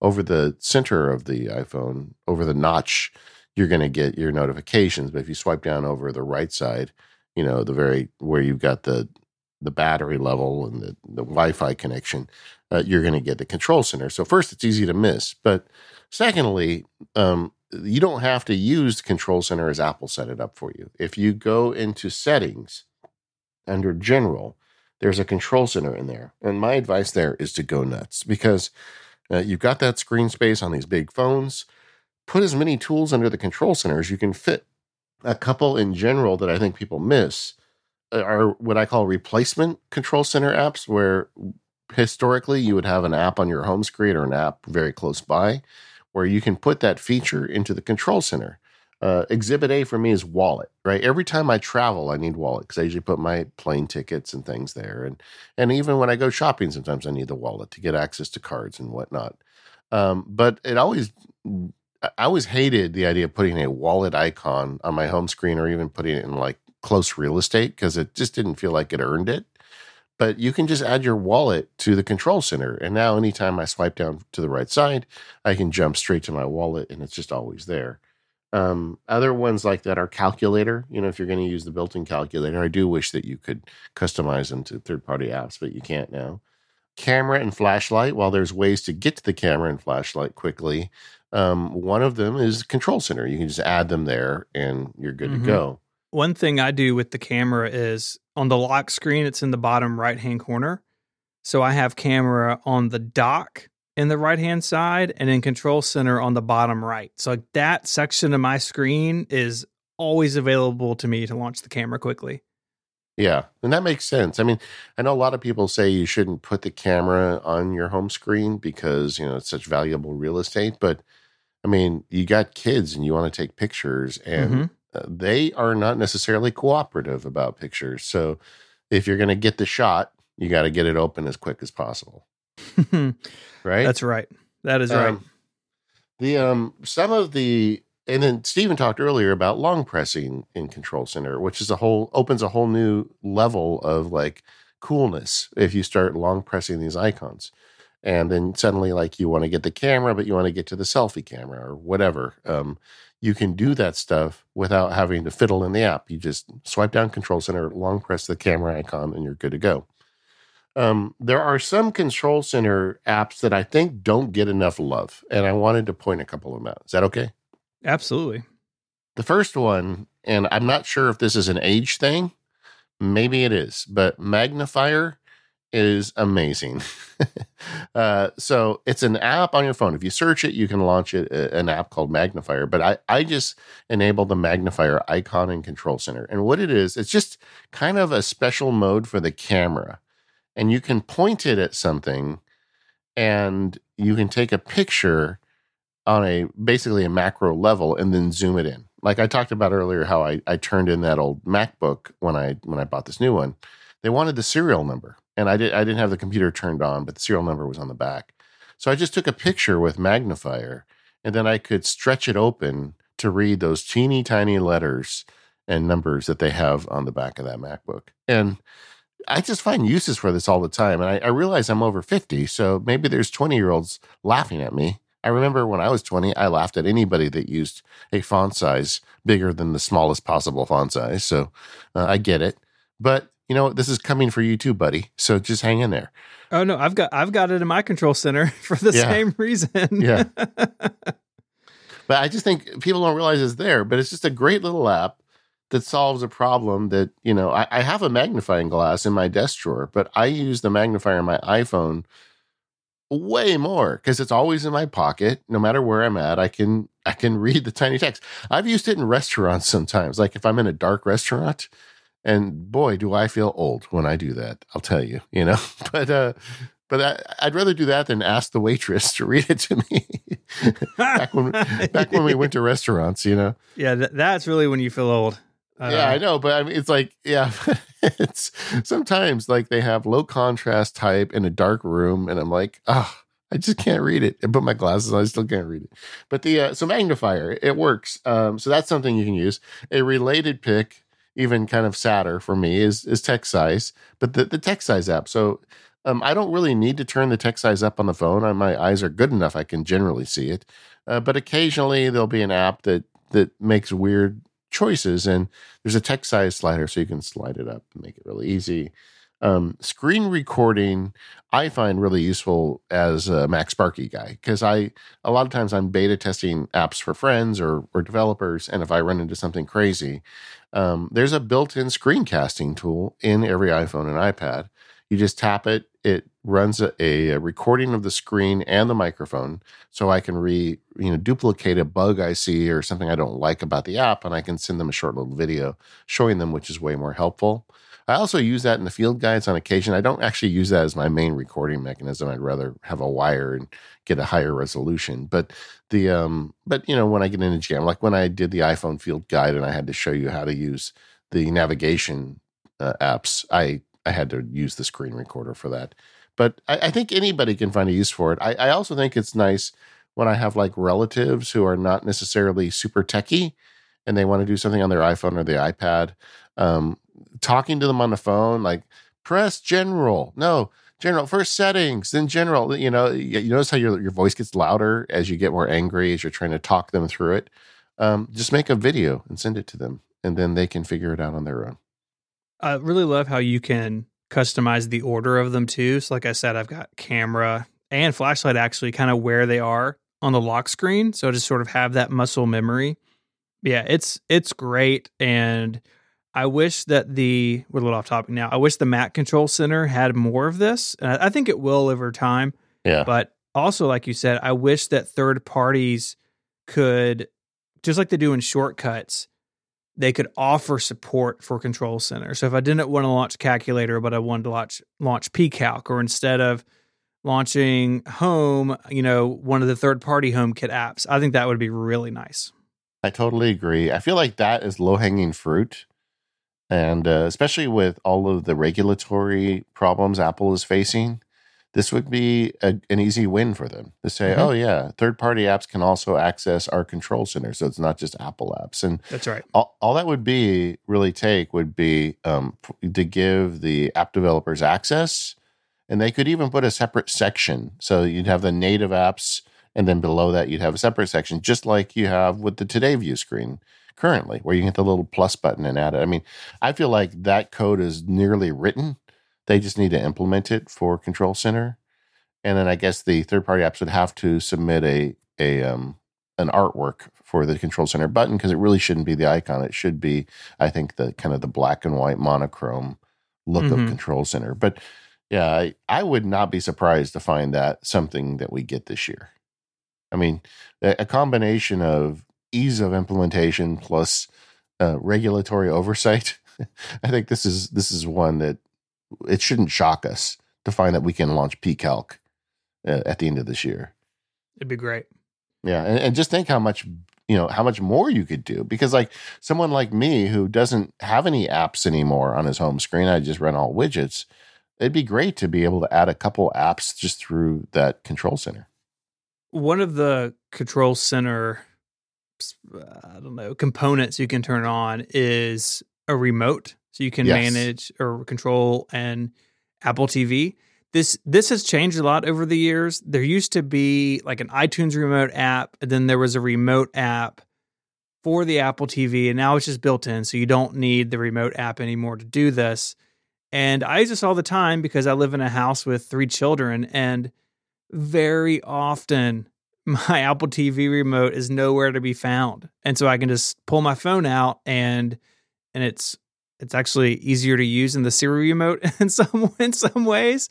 Speaker 2: over the center of the iPhone, over the notch, you're going to get your notifications. But if you swipe down over the right side, you know the very where you've got the the battery level and the, the Wi-Fi connection, uh, you're going to get the control center. So first, it's easy to miss, but secondly, um, you don't have to use the control center as Apple set it up for you. If you go into settings under general, there's a control center in there. And my advice there is to go nuts because uh, you've got that screen space on these big phones. Put as many tools under the control center as you can fit. A couple in general that I think people miss are what I call replacement control center apps, where historically you would have an app on your home screen or an app very close by where you can put that feature into the control center. Uh, exhibit A for me is wallet, right? Every time I travel, I need wallet because I usually put my plane tickets and things there, and and even when I go shopping, sometimes I need the wallet to get access to cards and whatnot. Um, but it always, I always hated the idea of putting a wallet icon on my home screen or even putting it in like close real estate because it just didn't feel like it earned it. But you can just add your wallet to the control center. And now, anytime I swipe down to the right side, I can jump straight to my wallet and it's just always there. Um, other ones like that are calculator. You know, if you're going to use the built in calculator, I do wish that you could customize them to third party apps, but you can't now. Camera and flashlight, while there's ways to get to the camera and flashlight quickly, um, one of them is control center. You can just add them there and you're good mm-hmm. to go.
Speaker 1: One thing I do with the camera is on the lock screen, it's in the bottom right hand corner. So I have camera on the dock in the right hand side and in control center on the bottom right. So that section of my screen is always available to me to launch the camera quickly.
Speaker 2: Yeah, and that makes sense. I mean, I know a lot of people say you shouldn't put the camera on your home screen because, you know, it's such valuable real estate, but I mean, you got kids and you want to take pictures and mm-hmm. They are not necessarily cooperative about pictures. So if you're going to get the shot, you got to get it open as quick as possible. right?
Speaker 1: That's right. That is right.
Speaker 2: Um, the um some of the and then Stephen talked earlier about long pressing in Control Center, which is a whole opens a whole new level of like coolness if you start long pressing these icons. And then suddenly, like you want to get the camera, but you want to get to the selfie camera or whatever. Um, you can do that stuff without having to fiddle in the app. You just swipe down Control Center, long press the camera icon, and you're good to go. Um, there are some Control Center apps that I think don't get enough love, and I wanted to point a couple of them out. Is that okay?
Speaker 1: Absolutely.
Speaker 2: The first one, and I'm not sure if this is an age thing, maybe it is, but Magnifier is amazing. uh, so it's an app on your phone. If you search it, you can launch it, uh, an app called Magnifier. But I, I just enabled the Magnifier icon in Control Center. And what it is, it's just kind of a special mode for the camera. And you can point it at something and you can take a picture on a basically a macro level and then zoom it in. Like I talked about earlier, how I, I turned in that old MacBook when I when I bought this new one. They wanted the serial number and I did I didn't have the computer turned on, but the serial number was on the back. So I just took a picture with magnifier, and then I could stretch it open to read those teeny tiny letters and numbers that they have on the back of that MacBook. And I just find uses for this all the time. And I, I realize I'm over 50, so maybe there's 20 year olds laughing at me. I remember when I was 20, I laughed at anybody that used a font size bigger than the smallest possible font size. So uh, I get it. But you know, this is coming for you too, buddy. So just hang in there.
Speaker 1: Oh no, I've got I've got it in my control center for the yeah. same reason.
Speaker 2: yeah. but I just think people don't realize it's there. But it's just a great little app that solves a problem that you know. I, I have a magnifying glass in my desk drawer, but I use the magnifier on my iPhone way more because it's always in my pocket no matter where i'm at i can i can read the tiny text i've used it in restaurants sometimes like if i'm in a dark restaurant and boy do i feel old when i do that i'll tell you you know but uh but I, would rather do that than ask the waitress to read it to me. back when back when we went to restaurants, you know.
Speaker 1: Yeah, th- that's really when you feel old.
Speaker 2: Uh, yeah, I know, but I mean, it's like, yeah, it's sometimes like they have low contrast type in a dark room, and I'm like, oh, I just can't read it. I put my glasses on, I still can't read it. But the uh, so magnifier, it works. Um, so that's something you can use. A related pick, even kind of sadder for me, is is text size, but the the TextSize app. So um, I don't really need to turn the text size up on the phone. I, my eyes are good enough; I can generally see it. Uh, but occasionally there'll be an app that that makes weird choices, and there's a text size slider, so you can slide it up and make it really easy. Um, screen recording I find really useful as a MacSparky guy because I a lot of times I'm beta testing apps for friends or or developers, and if I run into something crazy, um, there's a built-in screencasting tool in every iPhone and iPad you just tap it, it runs a, a, recording of the screen and the microphone so I can re you know duplicate a bug I see or something I don't like about the app and I can send them a short little video showing them which is way more helpful. I also use that in the field guides on occasion. I don't actually use that as my main recording mechanism. I'd rather have a wire and get a higher resolution. But the um but you know when I get into jam like when I did the iPhone field guide and I had to show you how to use the navigation uh, apps, I I had to use the screen recorder for that. But I, I think anybody can find a use for it. I, I, also think it's nice when I have like relatives who are not necessarily super techy and they want to do something on their iPhone or the iPad. Um, talking to them on the phone, like press general. No, general first settings, then general. You know, you notice how your your voice gets louder as you get more angry as you're trying to talk them through it. Um, just make a video and send it to them, and then they can figure it out on their own.
Speaker 1: I really love how you can customize the order of them too. So, like I said, I've got camera and flashlight actually kind of where they are on the lock screen. So, just sort of have that muscle memory. Yeah, it's it's great, and I wish that the we're a little off topic now. I wish the Mac Control Center had more of this, and I, I think it will over time.
Speaker 2: Yeah,
Speaker 1: but also, like you said, I wish that third parties could, just like they do in shortcuts, they could offer support for Control Center. So if I didn't want to launch Calculator, but I wanted to launch launch pCalc, or instead of launching Home, you know, one of the third party HomeKit apps, I think that would be really nice.
Speaker 2: I totally agree. I feel like that is low hanging fruit. And uh, especially with all of the regulatory problems Apple is facing, this would be a, an easy win for them to say, mm-hmm. oh, yeah, third party apps can also access our control center. So it's not just Apple apps. And
Speaker 1: that's right.
Speaker 2: All, all that would be really take would be um, to give the app developers access. And they could even put a separate section. So you'd have the native apps. And then below that, you'd have a separate section, just like you have with the Today View screen currently, where you hit the little plus button and add it. I mean, I feel like that code is nearly written they just need to implement it for Control Center, and then I guess the third party apps would have to submit a a um, an artwork for the Control Center button because it really shouldn't be the icon. It should be, I think, the kind of the black and white monochrome look mm-hmm. of Control Center. But yeah, I, I would not be surprised to find that something that we get this year. I mean, a, a combination of ease of implementation plus uh, regulatory oversight. I think this is this is one that it shouldn't shock us to find that we can launch pCalc uh, at the end of this year.
Speaker 1: It'd be great.
Speaker 2: Yeah, and, and just think how much you know how much more you could do because like someone like me who doesn't have any apps anymore on his home screen, I just run all widgets. It'd be great to be able to add a couple apps just through that control center.
Speaker 1: One of the control center Uh, I don't know components you can turn on is a remote so you can yes. manage or control an Apple TV. This this has changed a lot over the years. There used to be like an iTunes remote app, and then there was a remote app for the Apple TV, and now it's just built in, so you don't need the remote app anymore to do this. And I use this all the time because I live in a house with three children, and very often my Apple TV remote is nowhere to be found. And so I can just pull my phone out and and it's it's actually easier to use in the Siri remote in some in some ways.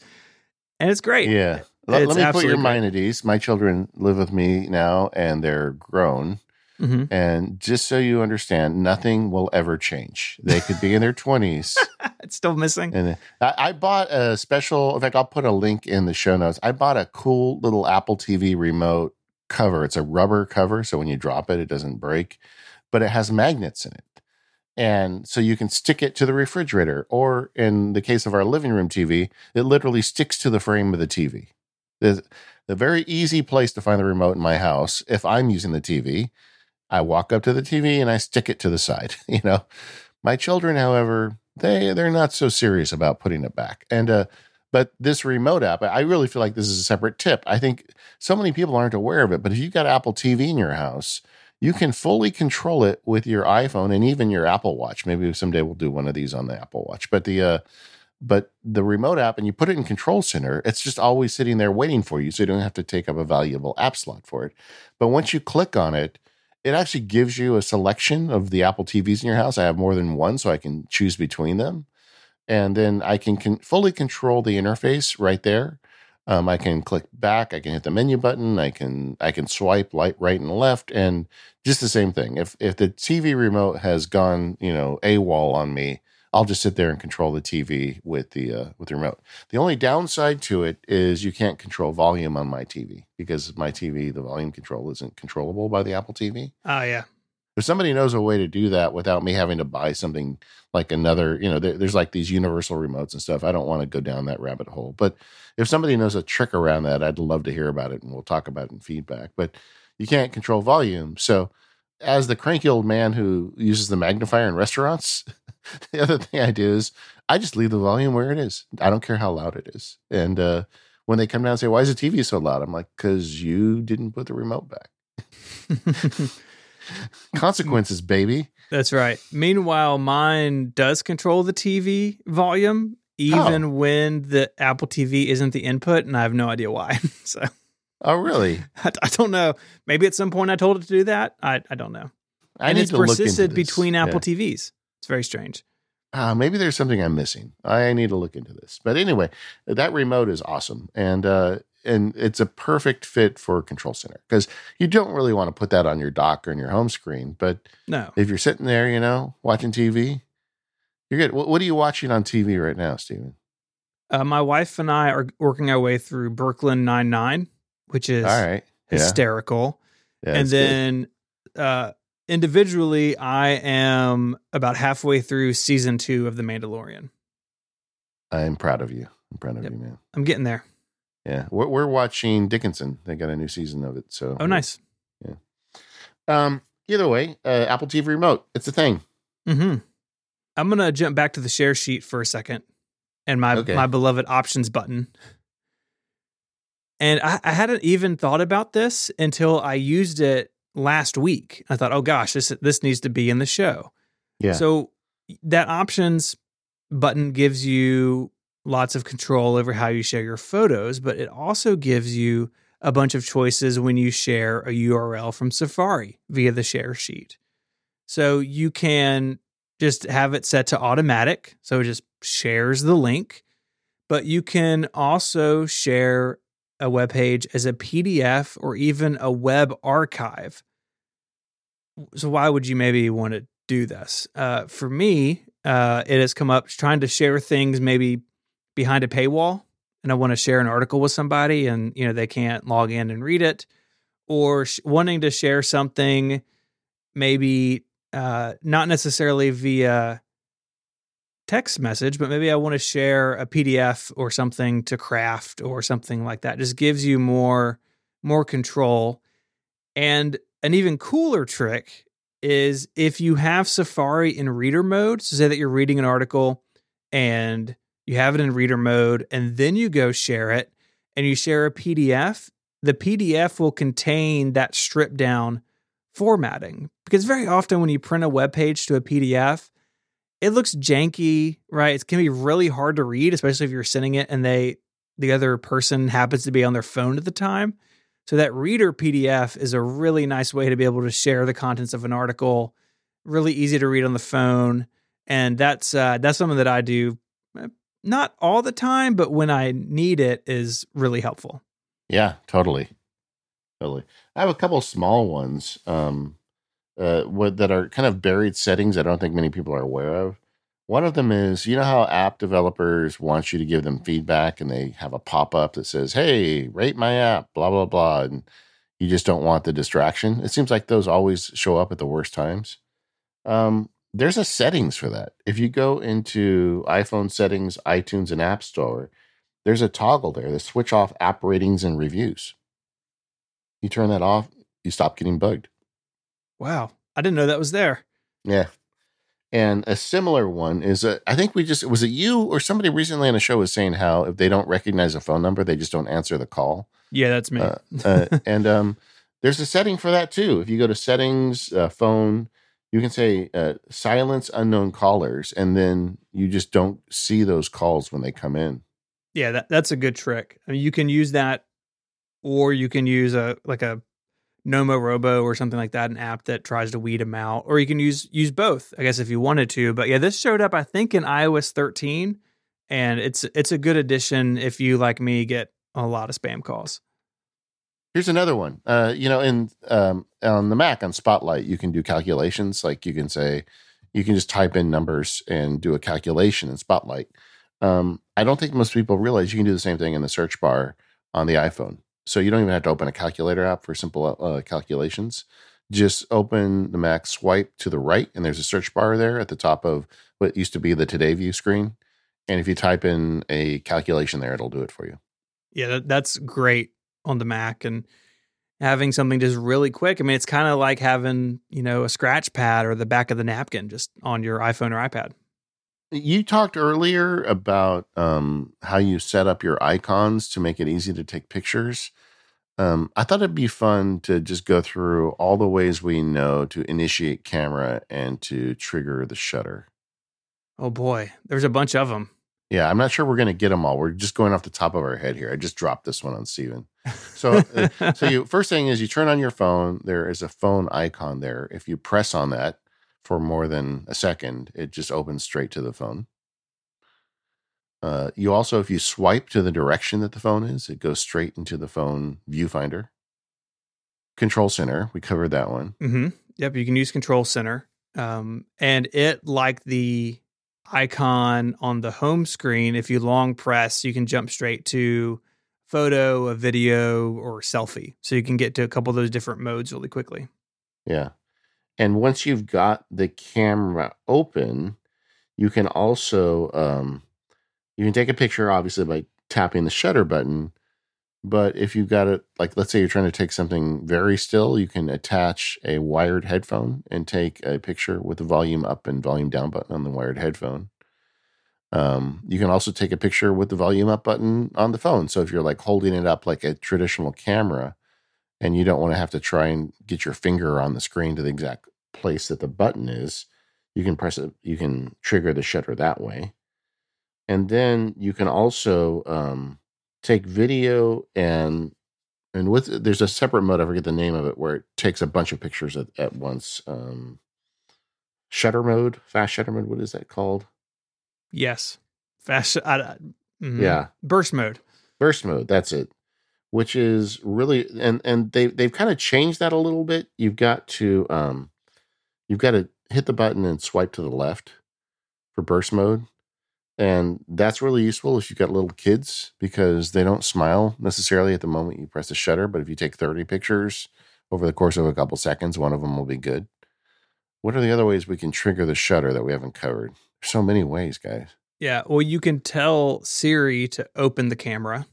Speaker 1: And it's great.
Speaker 2: Yeah. Let, let me put your
Speaker 1: great.
Speaker 2: mind at ease. My children live with me now and they're grown.
Speaker 1: hmm
Speaker 2: And just so you understand, nothing will ever change. They could be in their 20s.
Speaker 1: It's still missing.
Speaker 2: And I, I bought a special, in fact, I'll put a link in the show notes. I bought a cool little Apple TV remote cover. It's a rubber cover. So when you drop it, it doesn't break, but it has magnets in it. And so you can stick it to the refrigerator, or in the case of our living room TV, it literally sticks to the frame of the TV. The very easy place to find the remote in my house. If I'm using the TV, I walk up to the TV and I stick it to the side. You know, my children, however, they they're not so serious about putting it back. And uh, but this remote app, I really feel like this is a separate tip. I think so many people aren't aware of it, but if you've got Apple TV in your house, you can fully control it with your iPhone and even your Apple Watch. Maybe someday we'll do one of these on the Apple Watch. But the uh, but the remote app and you put it in Control Center, it's just always sitting there waiting for you, so you don't have to take up a valuable app slot for it. But once you click on it, it actually gives you a selection of the Apple TVs in your house. I have more than one, so I can choose between them, and then I can fully control the interface right there. Um, I can click back. I can hit the menu button. I can I can swipe light right and left, and just the same thing. If if the TV remote has gone you know AWOL on me, I'll just sit there and control the TV with the uh, with the remote. The only downside to it is you can't control volume on my TV because my TV the volume control isn't controllable by the Apple TV.
Speaker 1: Oh yeah.
Speaker 2: If somebody knows a way to do that without me having to buy something like another, you know, there, there's like these universal remotes and stuff. I don't want to go down that rabbit hole. But if somebody knows a trick around that, I'd love to hear about it and we'll talk about it in feedback. But you can't control volume. So, as the cranky old man who uses the magnifier in restaurants, the other thing I do is I just leave the volume where it is. I don't care how loud it is. And uh, when they come down and say, Why is the TV so loud? I'm like, Because you didn't put the remote back. Consequences, baby.
Speaker 1: That's right. Meanwhile, mine does control the TV volume, even when the Apple TV isn't the input, and I have no idea why. so
Speaker 2: Oh, really?
Speaker 1: I, I don't know. Maybe at some point I told it to do that. I, I don't know.
Speaker 2: I
Speaker 1: and
Speaker 2: need
Speaker 1: it's
Speaker 2: to look into
Speaker 1: persisted between
Speaker 2: Yeah.
Speaker 1: Apple TVs. It's very strange.
Speaker 2: Ah, maybe there's something I'm missing. I need to look into this. But anyway, that remote is awesome, and uh, and it's a perfect fit for Control Center because you don't really want to put that on your dock or in your home screen. But
Speaker 1: No.
Speaker 2: if you're sitting there, you know, watching TV, you're good. What, what are you watching on TV right now, Stephen?
Speaker 1: Uh, my wife and I are working our way through Brooklyn Nine Nine, which is
Speaker 2: All right, yeah,
Speaker 1: hysterical.
Speaker 2: yeah
Speaker 1: and then uh, individually, I am about halfway through season two of The Mandalorian.
Speaker 2: I'm proud of you. I'm proud of
Speaker 1: Yep.
Speaker 2: you, man.
Speaker 1: I'm getting there.
Speaker 2: Yeah, we're, we're watching Dickinson. They got a new season of it. So
Speaker 1: Oh, nice. Yeah.
Speaker 2: Um, either way, uh, Apple TV remote. It's a thing.
Speaker 1: hmm I'm gonna jump back to the share sheet for a second, and my
Speaker 2: Okay.
Speaker 1: my beloved options button. And I, I hadn't even thought about this until I used it last week. I thought, oh gosh, this this needs to be in the show.
Speaker 2: Yeah.
Speaker 1: So that options button gives you lots of control over how you share your photos, but it also gives you a bunch of choices when you share a URL from Safari via the share sheet. So you can just have it set to automatic. So it just shares the link, but you can also share a web page as a PDF or even a web archive. So why would you maybe want to do this? Uh, for me, uh, it has come up trying to share things maybe behind a paywall, and I want to share an article with somebody, and you know they can't log in and read it, or sh- wanting to share something maybe uh, not necessarily via text message, but maybe I want to share a PDF or something to craft or something like that. Just gives you more more control. And an even cooler trick is if you have Safari in reader mode, so say that you're reading an article and you have it in reader mode, and then you go share it and you share a PDF, the PDF will contain that stripped down formatting. Because very often when you print a web page to a PDF, it looks janky, right? It can be really hard to read, especially if you're sending it and they the other person happens to be on their phone at the time. So that reader PDF is a really nice way to be able to share the contents of an article, really easy to read on the phone, and that's uh, that's something that I do not all the time, but when I need it is really helpful.
Speaker 2: Yeah, totally, totally. I have a couple small ones um, uh, what, that are kind of buried settings. I don't think many people are aware of. One of them is you know how app developers want you to give them feedback and they have a pop up that says, hey, rate my app, blah, blah, blah. And you just don't want the distraction. It seems like those always show up at the worst times. Um, there's a settings for that. If you go into iPhone settings, iTunes, and App Store, there's a toggle there to switch off app ratings and reviews. You turn that off, you stop getting bugged.
Speaker 1: Wow. I didn't know that was there.
Speaker 2: Yeah. And a similar one is a, I think we just, was it you or somebody recently on a show was saying how if they don't recognize a phone number, they just don't answer the call.
Speaker 1: Yeah, that's me.
Speaker 2: Uh, uh, and um, there's a setting for that too. If you go to settings, uh, phone, you can say uh, silence unknown callers, and then you just don't see those calls when they come in.
Speaker 1: Yeah, that, that's a good trick. I mean, you can use that, or you can use a like a Nomorobo or something like that, an app that tries to weed them out, or you can use use both, I guess, if you wanted to. But yeah, this showed up, I think, in iOS 13, and it's it's a good addition if you like me get a lot of spam calls.
Speaker 2: Here's another one. Uh, you know, in um, on the Mac on Spotlight, you can do calculations. Like you can say, you can just type in numbers and do a calculation in Spotlight. Um, I don't think most people realize you can do the same thing in the search bar on the iPhone. So you don't even have to open a calculator app for simple uh, calculations. Just open the Mac, swipe to the right, and there's a search bar there at the top of what used to be the Today View screen. And if you type in a calculation there, it'll do it for you.
Speaker 1: Yeah, that's great on the Mac and having something just really quick. I mean, it's kind of like having, you know, a scratch pad or the back of the napkin just on your iPhone or iPad.
Speaker 2: You talked earlier about um, how you set up your icons to make it easy to take pictures. Um, I thought it'd be fun to just go through all the ways we know to initiate camera and to trigger the shutter.
Speaker 1: Oh boy, there's a bunch of them.
Speaker 2: Yeah, I'm not sure we're going to get them all. We're just going off the top of our head here. I just dropped this one on Stephen. So, uh, so you first thing is you turn on your phone. There is a phone icon there. If you press on that, for more than a second, it just opens straight to the phone. Uh, you also, if you swipe to the direction that the phone is, it goes straight into the phone viewfinder. Control Center, we covered that one.
Speaker 1: Mm-hmm. Yep, you can use Control Center, um, and it like the icon on the home screen. If you long press, you can jump straight to photo, a video, or selfie. So you can get to a couple of those different modes really quickly.
Speaker 2: Yeah. And once you've got the camera open, you can also um, you can take a picture obviously by tapping the shutter button. But if you've got it, like let's say you're trying to take something very still, you can attach a wired headphone and take a picture with the volume up and volume down button on the wired headphone. Um, you can also take a picture with the volume up button on the phone. So if you're like holding it up like a traditional camera and you don't want to have to try and get your finger on the screen to the exact place that the button is, you can press it, you can trigger the shutter that way. And then you can also um, take video and and with there's a separate mode, I forget the name of it, where it takes a bunch of pictures at, at once. Um, shutter mode, fast shutter mode, what is that called?
Speaker 1: Yes. Fast uh,
Speaker 2: mm, yeah.
Speaker 1: Burst mode.
Speaker 2: Burst mode, that's it which is really and and they they've kind of changed that a little bit. You've got to um you've got to hit the button and swipe to the left for burst mode. And that's really useful if you've got little kids because they don't smile necessarily at the moment you press the shutter. But if you take 30 pictures over the course of a couple seconds, one of them will be good. What are the other ways we can trigger the shutter that we haven't covered? There's so many ways, guys.
Speaker 1: Yeah. Well, you can tell Siri to open the camera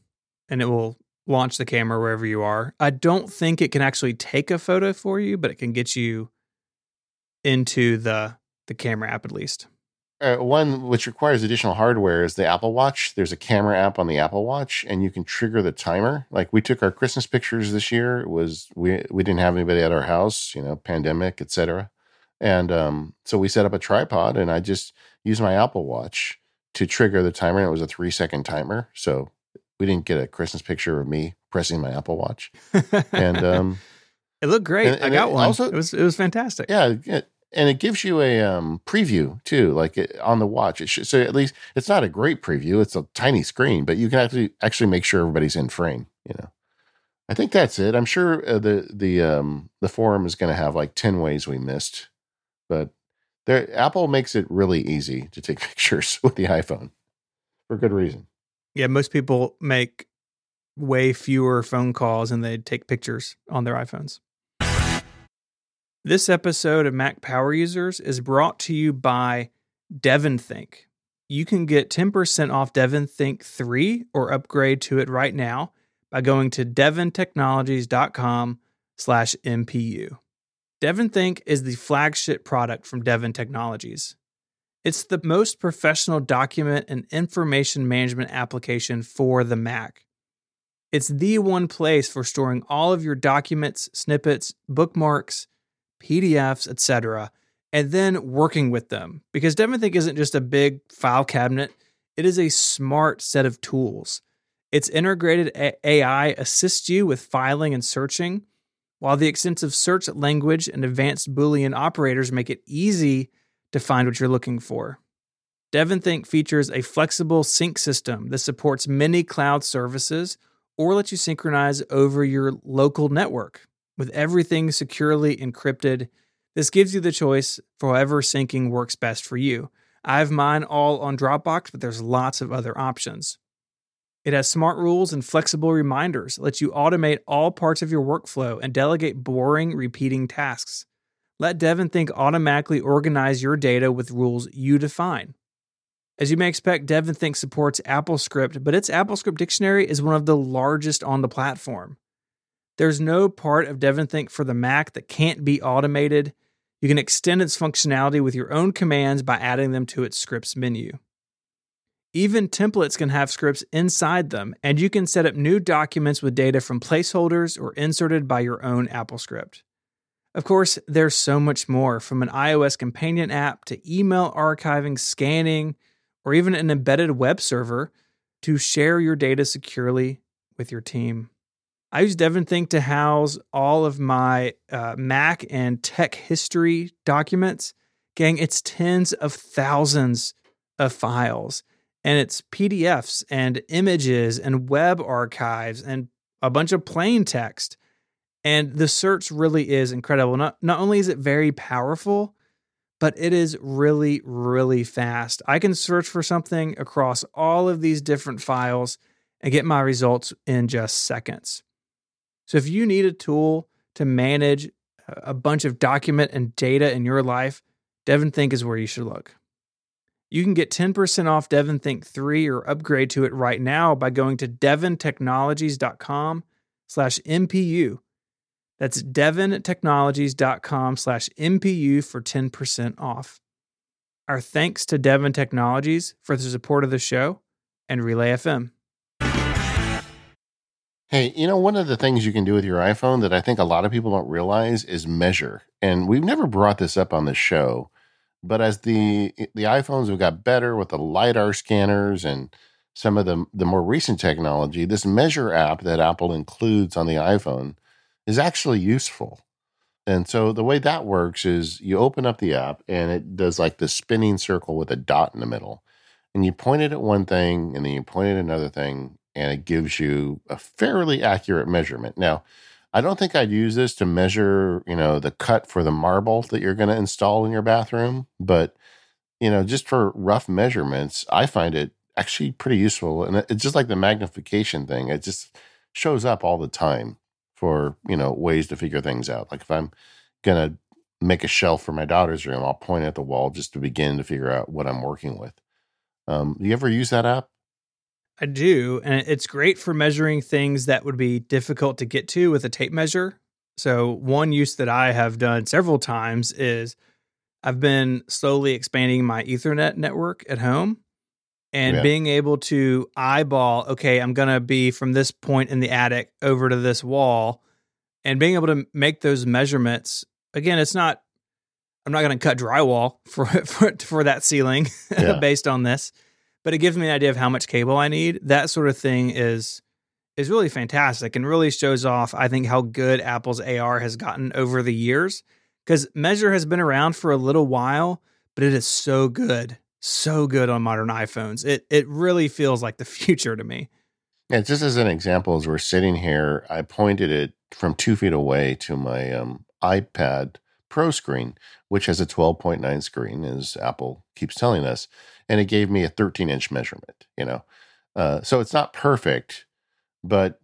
Speaker 1: and it will launch the camera wherever you are. I don't think it can actually take a photo for you, but it can get you into the the camera app at least.
Speaker 2: Uh, one which requires additional hardware is the Apple Watch. There's a camera app on the Apple Watch, and you can trigger the timer. Like we took our Christmas pictures this year. It was we we didn't have anybody at our house, you know, pandemic, etc. And um, so we set up a tripod, and I just used my Apple Watch to trigger the timer. And it was a three second timer, so we didn't get a Christmas picture of me pressing my Apple Watch. And um,
Speaker 1: it looked great.
Speaker 2: and- and
Speaker 1: I got one.
Speaker 2: also-
Speaker 1: it was it was fantastic.
Speaker 2: yeah, it, and it gives you a um, preview too, like it, on the watch. Should, so at least it's not a great preview; it's a tiny screen, but you can actually actually make sure everybody's in frame. You know, I think that's it. I'm sure uh, the the um, the forum is going to have like ten ways we missed, but there Apple makes it really easy to take pictures with the iPhone for good reason.
Speaker 1: Yeah, most people make way fewer phone calls and they take pictures on their iPhones. This episode of Mac Power Users is brought to you by DevonThink. You can get 10% off DevonThink 3 or upgrade to it right now by going to devontechnologies.com slash MPU. DevonThink is the flagship product from Devon Technologies. It's the most professional document and information management application for the Mac. It's the one place for storing all of your documents, snippets, bookmarks, PDFs, etc., and then working with them. Because DevonThink isn't just a big file cabinet, it is a smart set of tools. Its integrated AI assists you with filing and searching, while the extensive search language and advanced Boolean operators make it easy to find what you're looking for. DevonThink features a flexible sync system that supports many cloud services or lets you synchronize over your local network. With everything securely encrypted, this gives you the choice for however syncing works best for you. I have mine all on Dropbox, but there's lots of other options. It has smart rules and flexible reminders, lets you automate all parts of your workflow and delegate boring, repeating tasks. Let DevonThink automatically organize your data with rules you define. As you may expect, DevonThink supports AppleScript, but its AppleScript dictionary is one of the largest on the platform. There's no part of DevonThink for the Mac that can't be automated. You can extend its functionality with your own commands by adding them to its scripts menu. Even templates can have scripts inside them, and you can set up new documents with data from placeholders or inserted by your own AppleScript. Of course, there's so much more from an iOS companion app to email archiving, scanning, or even an embedded web server to share your data securely with your team. I use DevonThink to house all of my uh, Mac and tech history documents. Gang, it's tens of thousands of files, and it's PDFs and images and web archives and a bunch of plain text. And the search really is incredible. Not, not only is it very powerful, but it is really, really fast. I can search for something across all of these different files and get my results in just seconds. So if you need a tool to manage a bunch of document and data in your life, DevonThink is where you should look. You can get 10% off DevonThink 3 or upgrade to it right now by going to devontechnologies.com slash MPU. That's devontechnologies.com slash MPU for 10% off. Our thanks to Devon Technologies for the support of the show and Relay FM.
Speaker 2: Hey, you know, one of the things you can do with your iPhone that I think a lot of people don't realize is measure. And we've never brought this up on the show, but as the the iPhones have got better with the lidar scanners and some of the the more recent technology, this measure app that Apple includes on the iPhone is actually useful. And so the way that works is you open up the app and it does like the spinning circle with a dot in the middle. And you point it at one thing and then you point it at another thing and it gives you a fairly accurate measurement. Now, I don't think I'd use this to measure, you know, the cut for the marble that you're going to install in your bathroom, but you know, just for rough measurements, I find it actually pretty useful and it's just like the magnification thing. It just shows up all the time for, you know, ways to figure things out. Like if I'm going to make a shelf for my daughter's room, I'll point at the wall just to begin to figure out what I'm working with. Um, do you ever use that app?
Speaker 1: I do, and it's great for measuring things that would be difficult to get to with a tape measure. So, one use that I have done several times is I've been slowly expanding my Ethernet network at home and
Speaker 2: Yeah.
Speaker 1: being able to eyeball, okay, I'm going to be from this point in the attic over to this wall and being able to make those measurements. Again, it's not, I'm not going to cut drywall for, for, for that ceiling
Speaker 2: Yeah.
Speaker 1: based on this, but it gives me an idea of how much cable I need. That sort of thing is is really fantastic and really shows off I think how good Apple's AR has gotten over the years cuz Measure has been around for a little while, but it is so good. So good on modern iPhones. It it really feels like the future to me.
Speaker 2: Yeah, just as an example, as we're sitting here, I pointed it from two feet away to my um, iPad Pro screen, which has a 12.9 screen, as Apple keeps telling us, and it gave me a 13 inch measurement. You know, uh, so it's not perfect, but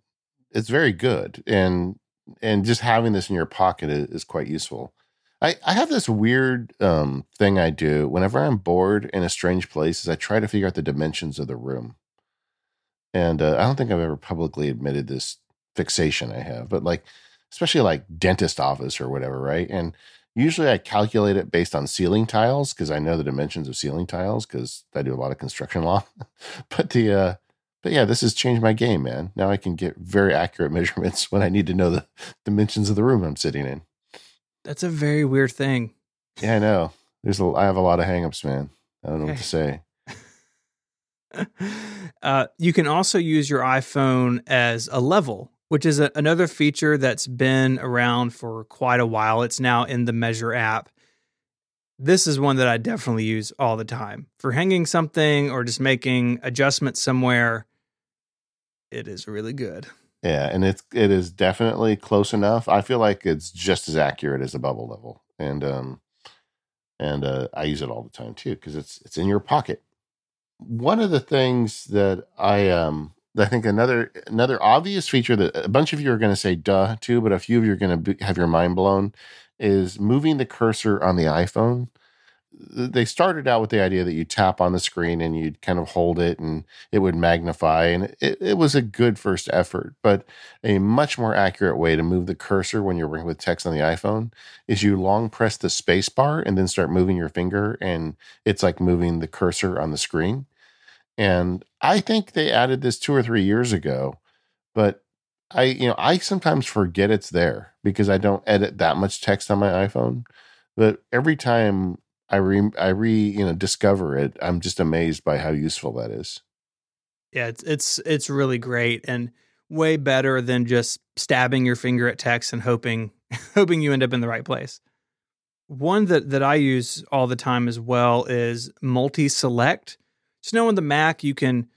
Speaker 2: it's very good, and and just having this in your pocket is, is quite useful. I, I have this weird um, thing I do whenever I'm bored in a strange place is I try to figure out the dimensions of the room. And uh, I don't think I've ever publicly admitted this fixation I have, but like, especially like dentist office or whatever, right? And usually I calculate it based on ceiling tiles because I know the dimensions of ceiling tiles because I do a lot of construction law. but the, uh, but yeah, this has changed my game, man. Now I can get very accurate measurements when I need to know the dimensions of the room I'm sitting in.
Speaker 1: That's a very weird thing.
Speaker 2: Yeah, I know. There's a, I have a lot of hangups, man. I don't know okay. what to say.
Speaker 1: uh, you can also use your iPhone as a level, which is a, another feature that's been around for quite a while. It's now in the Measure app. This is one that I definitely use all the time for hanging something or just making adjustments somewhere. It is really good.
Speaker 2: Yeah, and it's it is definitely close enough. I feel like it's just as accurate as a bubble level, and um, and uh, I use it all the time too because it's it's in your pocket one of the things that I um I think another another obvious feature that a bunch of you are going to say duh to, but a few of you are going to have your mind blown is moving the cursor on the iPhone. They started out with the idea that you tap on the screen and you'd kind of hold it and it would magnify and it, it, was a good first effort but a much more accurate way to move the cursor when you're working with text on the iphone is you long press the space bar and then start moving your finger and it's like moving the cursor on the screen and i think they added this two or three years ago but i you know i sometimes forget it's there because i don't edit that much text on my iphone but every time I re I re you know discover it, I'm just amazed by how useful that is.
Speaker 1: Yeah, it's it's it's really great and way better than just stabbing your finger at text and hoping hoping you end up in the right place. One that that I use all the time as well is multi-select. So now on the Mac you can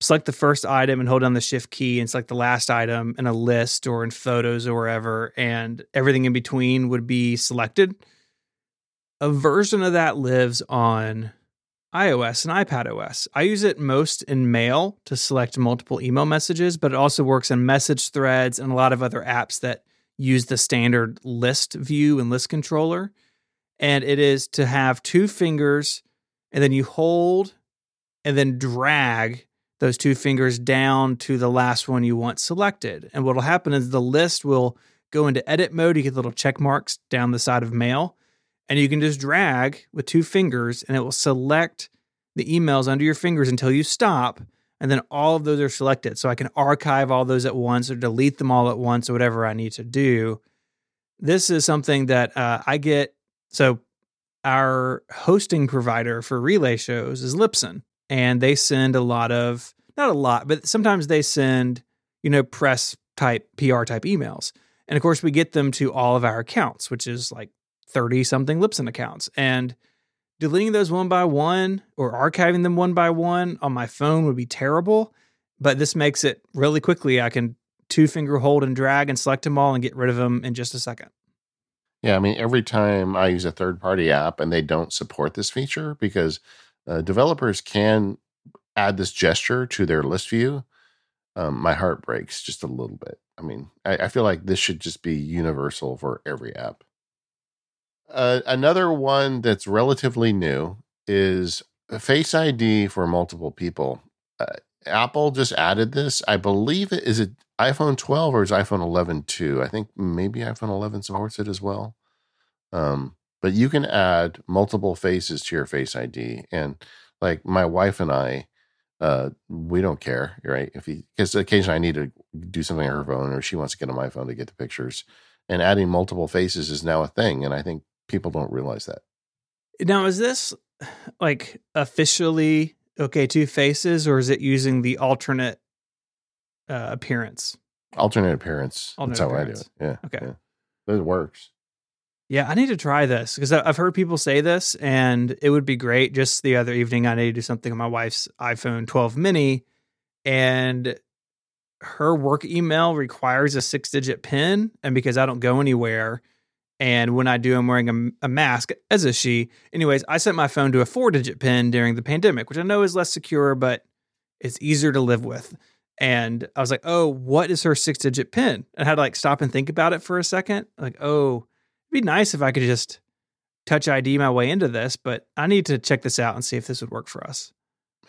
Speaker 1: select the first item and hold down the shift key and select the last item in a list or in photos or wherever and everything in between would be selected a version of that lives on iOS and iPad OS. I use it most in Mail to select multiple email messages, but it also works in message threads and a lot of other apps that use the standard list view and list controller. And it is to have two fingers and then you hold and then drag those two fingers down to the last one you want selected. And what will happen is the list will go into edit mode. You get little check marks down the side of mail and you can just drag with two fingers and it will select the emails under your fingers until you stop and then all of those are selected so i can archive all those at once or delete them all at once or whatever i need to do this is something that uh, i get so our hosting provider for relay shows is libsyn and they send a lot of not a lot but sometimes they send you know press type pr type emails and of course we get them to all of our accounts which is like 30 something Libsyn accounts. And deleting those one by one or archiving them one by one on my phone would be terrible. But this makes it really quickly. I can two finger hold and drag and select them all and get rid of them in just a second.
Speaker 2: Yeah, I mean, every time I use a third party app and they don't support this feature because uh, developers can add this gesture to their list view, um, my heart breaks just a little bit. I mean, I, I feel like this should just be universal for every app. Uh, another one that's relatively new is Face ID for multiple people. Uh, Apple just added this. I believe it is it iPhone 12 or is iPhone 11 too. I think maybe iPhone 11 supports it as well. Um, but you can add multiple faces to your Face ID, and like my wife and I, uh, we don't care, right? If because occasionally I need to do something on her phone, or she wants to get on my phone to get the pictures, and adding multiple faces is now a thing, and I think people don't realize that.
Speaker 1: Now, is this like officially okay two faces or is it using the alternate uh, appearance?
Speaker 2: Alternate appearance.
Speaker 1: Alternate
Speaker 2: That's how
Speaker 1: appearance.
Speaker 2: I do it. Yeah.
Speaker 1: Okay.
Speaker 2: Yeah. It works.
Speaker 1: Yeah, I need to try this because I've heard people say this, and it would be great. Just the other evening, I need to do something on my wife's iPhone 12 mini, and her work email requires a six digit PIN. And because I don't go anywhere, and when I do, I'm wearing a, a mask, as is she. Anyways, I set my phone to a four digit PIN during the pandemic, which I know is less secure, but it's easier to live with. And I was like, oh, what is her six digit PIN? And I had to like stop and think about it for a second. Like, oh, be nice if I could just touch ID my way into this, but I need to check this out and see if this would work for us.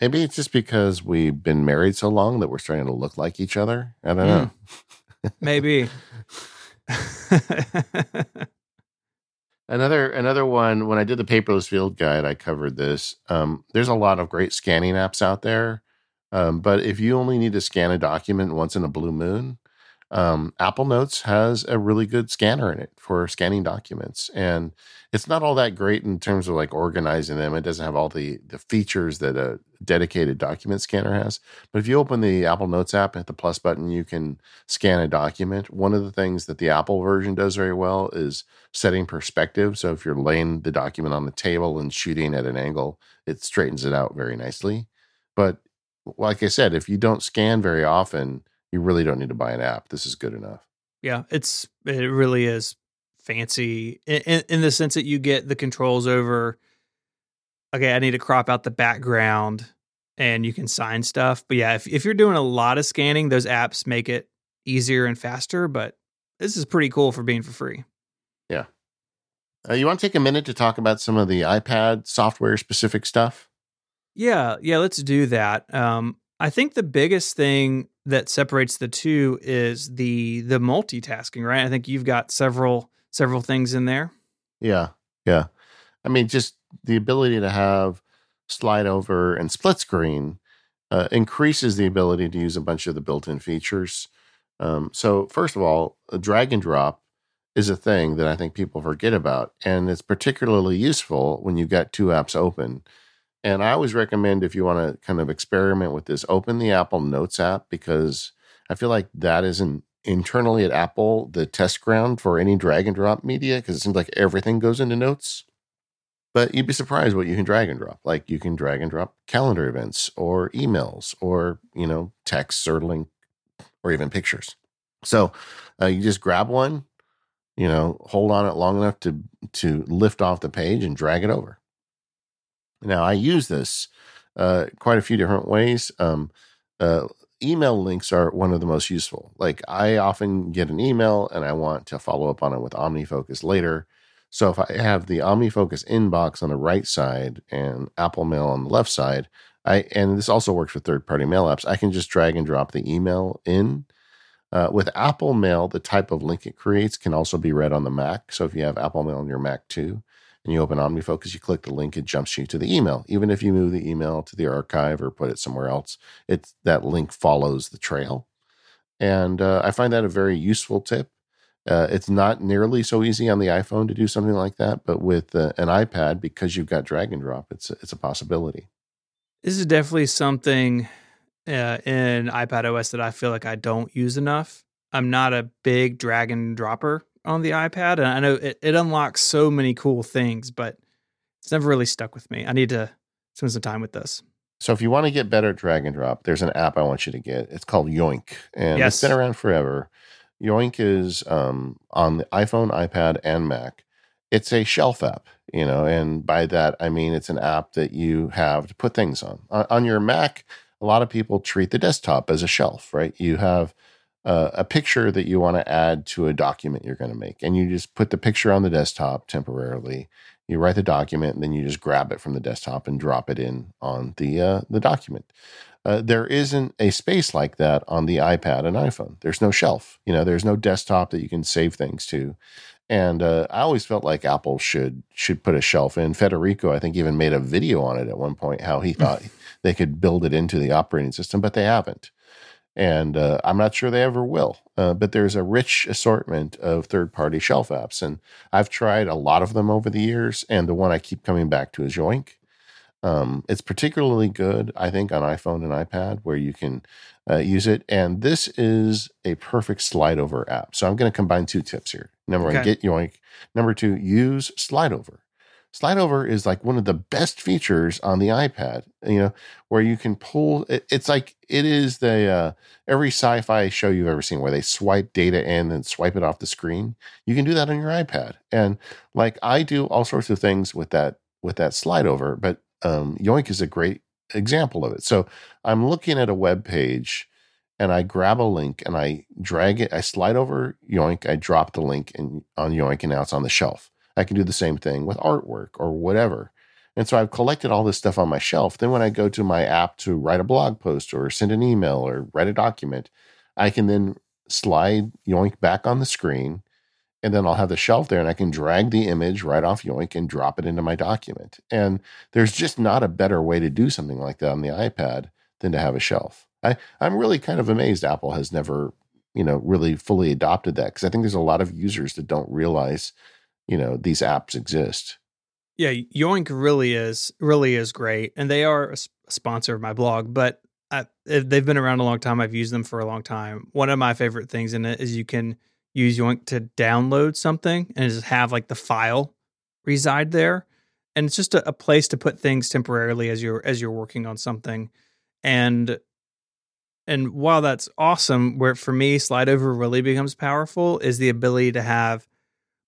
Speaker 2: Maybe it's just because we've been married so long that we're starting to look like each other. I don't know.
Speaker 1: Mm. Maybe.
Speaker 2: another another one. When I did the paperless field guide, I covered this. Um, there's a lot of great scanning apps out there, um, but if you only need to scan a document once in a blue moon, um, Apple Notes has a really good scanner in it for scanning documents, and it's not all that great in terms of like organizing them. It doesn't have all the the features that a dedicated document scanner has. But if you open the Apple Notes app and hit the plus button, you can scan a document. One of the things that the Apple version does very well is setting perspective. So if you're laying the document on the table and shooting at an angle, it straightens it out very nicely. But like I said, if you don't scan very often you really don't need to buy an app. This is good enough.
Speaker 1: Yeah, it's it really is fancy in, in, in the sense that you get the controls over. Okay, I need to crop out the background, and you can sign stuff. But yeah, if if you're doing a lot of scanning, those apps make it easier and faster. But this is pretty cool for being for free.
Speaker 2: Yeah. Uh, you want to take a minute to talk about some of the iPad software specific stuff?
Speaker 1: Yeah, yeah, let's do that. Um, I think the biggest thing that separates the two is the the multitasking, right? I think you've got several several things in there.
Speaker 2: Yeah. Yeah. I mean just the ability to have slide over and split screen uh, increases the ability to use a bunch of the built-in features. Um, so first of all, a drag and drop is a thing that I think people forget about, and it's particularly useful when you've got two apps open. And I always recommend if you want to kind of experiment with this, open the Apple Notes app because I feel like that isn't internally at Apple the test ground for any drag and drop media because it seems like everything goes into Notes. But you'd be surprised what you can drag and drop. Like you can drag and drop calendar events or emails or, you know, texts or link or even pictures. So uh, you just grab one, you know, hold on it long enough to to lift off the page and drag it over. Now, I use this uh, quite a few different ways. Um, uh, email links are one of the most useful. Like, I often get an email and I want to follow up on it with OmniFocus later. So, if I have the OmniFocus inbox on the right side and Apple Mail on the left side, I and this also works with third-party mail apps. I can just drag and drop the email in. Uh, with Apple Mail, the type of link it creates can also be read on the Mac. So if you have Apple Mail on your Mac too, and you open OmniFocus, you click the link, it jumps you to the email. Even if you move the email to the archive or put it somewhere else, it's that link follows the trail. And uh, I find that a very useful tip. Uh, it's not nearly so easy on the iPhone to do something like that, but with uh, an iPad, because you've got drag and drop, it's it's a possibility.
Speaker 1: This is definitely something uh, in iPad OS that I feel like I don't use enough. I'm not a big drag and dropper on the iPad, and I know it, it unlocks so many cool things, but it's never really stuck with me. I need to spend some time with this.
Speaker 2: So if you want to get better at drag and drop, there's an app I want you to get. It's called Yoink, and yes. it's been around forever. Yoink is um, on the iPhone, iPad, and Mac. It's a shelf app, you know, and by that I mean it's an app that you have to put things on. On, on your Mac, a lot of people treat the desktop as a shelf, right? You have uh, a picture that you want to add to a document you're going to make. And you just put the picture on the desktop temporarily. You write the document, and then you just grab it from the desktop and drop it in on the uh, the document. Uh, there isn't a space like that on the iPad and iPhone. There's no shelf. You know, there's no desktop that you can save things to. And uh, I always felt like Apple should should put a shelf in. Federico, I think, even made a video on it at one point how he thought they could build it into the operating system, but they haven't and uh, I'm not sure they ever will. Uh, but there's a rich assortment of third-party shelf apps, and I've tried a lot of them over the years. And the one I keep coming back to is Yoink. Um, it's particularly good, I think, on iPhone and iPad where you can uh, use it. And this is a perfect slide over app. So I'm going to combine two tips here. Number okay. one, get Yoink. Number two, use slide over. Slide over is like one of the best features on the iPad, you know, where you can pull it, it's like it is the uh, every sci-fi show you've ever seen where they swipe data in and swipe it off the screen. You can do that on your iPad. And like I do all sorts of things with that with that slide over, but um, Yoink is a great example of it. So I'm looking at a web page and I grab a link and I drag it, I slide over Yoink, I drop the link in, on Yoink, and now it's on the shelf. I can do the same thing with artwork or whatever. And so I've collected all this stuff on my shelf. Then when I go to my app to write a blog post or send an email or write a document, I can then slide Yoink back on the screen. And then I'll have the shelf there and I can drag the image right off Yoink and drop it into my document. And there's just not a better way to do something like that on the iPad than to have a shelf. I, I'm really kind of amazed Apple has never, you know, really fully adopted that because I think there's a lot of users that don't realize you know these apps exist.
Speaker 1: Yeah yoink really is really is great and they are a sponsor of my blog but I, eh, they've been around a long time. I've used them for a long time. One of my favorite things in it is you can use yoink to download something and just have like the file reside there and it's just a, a place to put things temporarily as you're as you're working on something and and while that's awesome where for me slide over really becomes powerful is the ability to have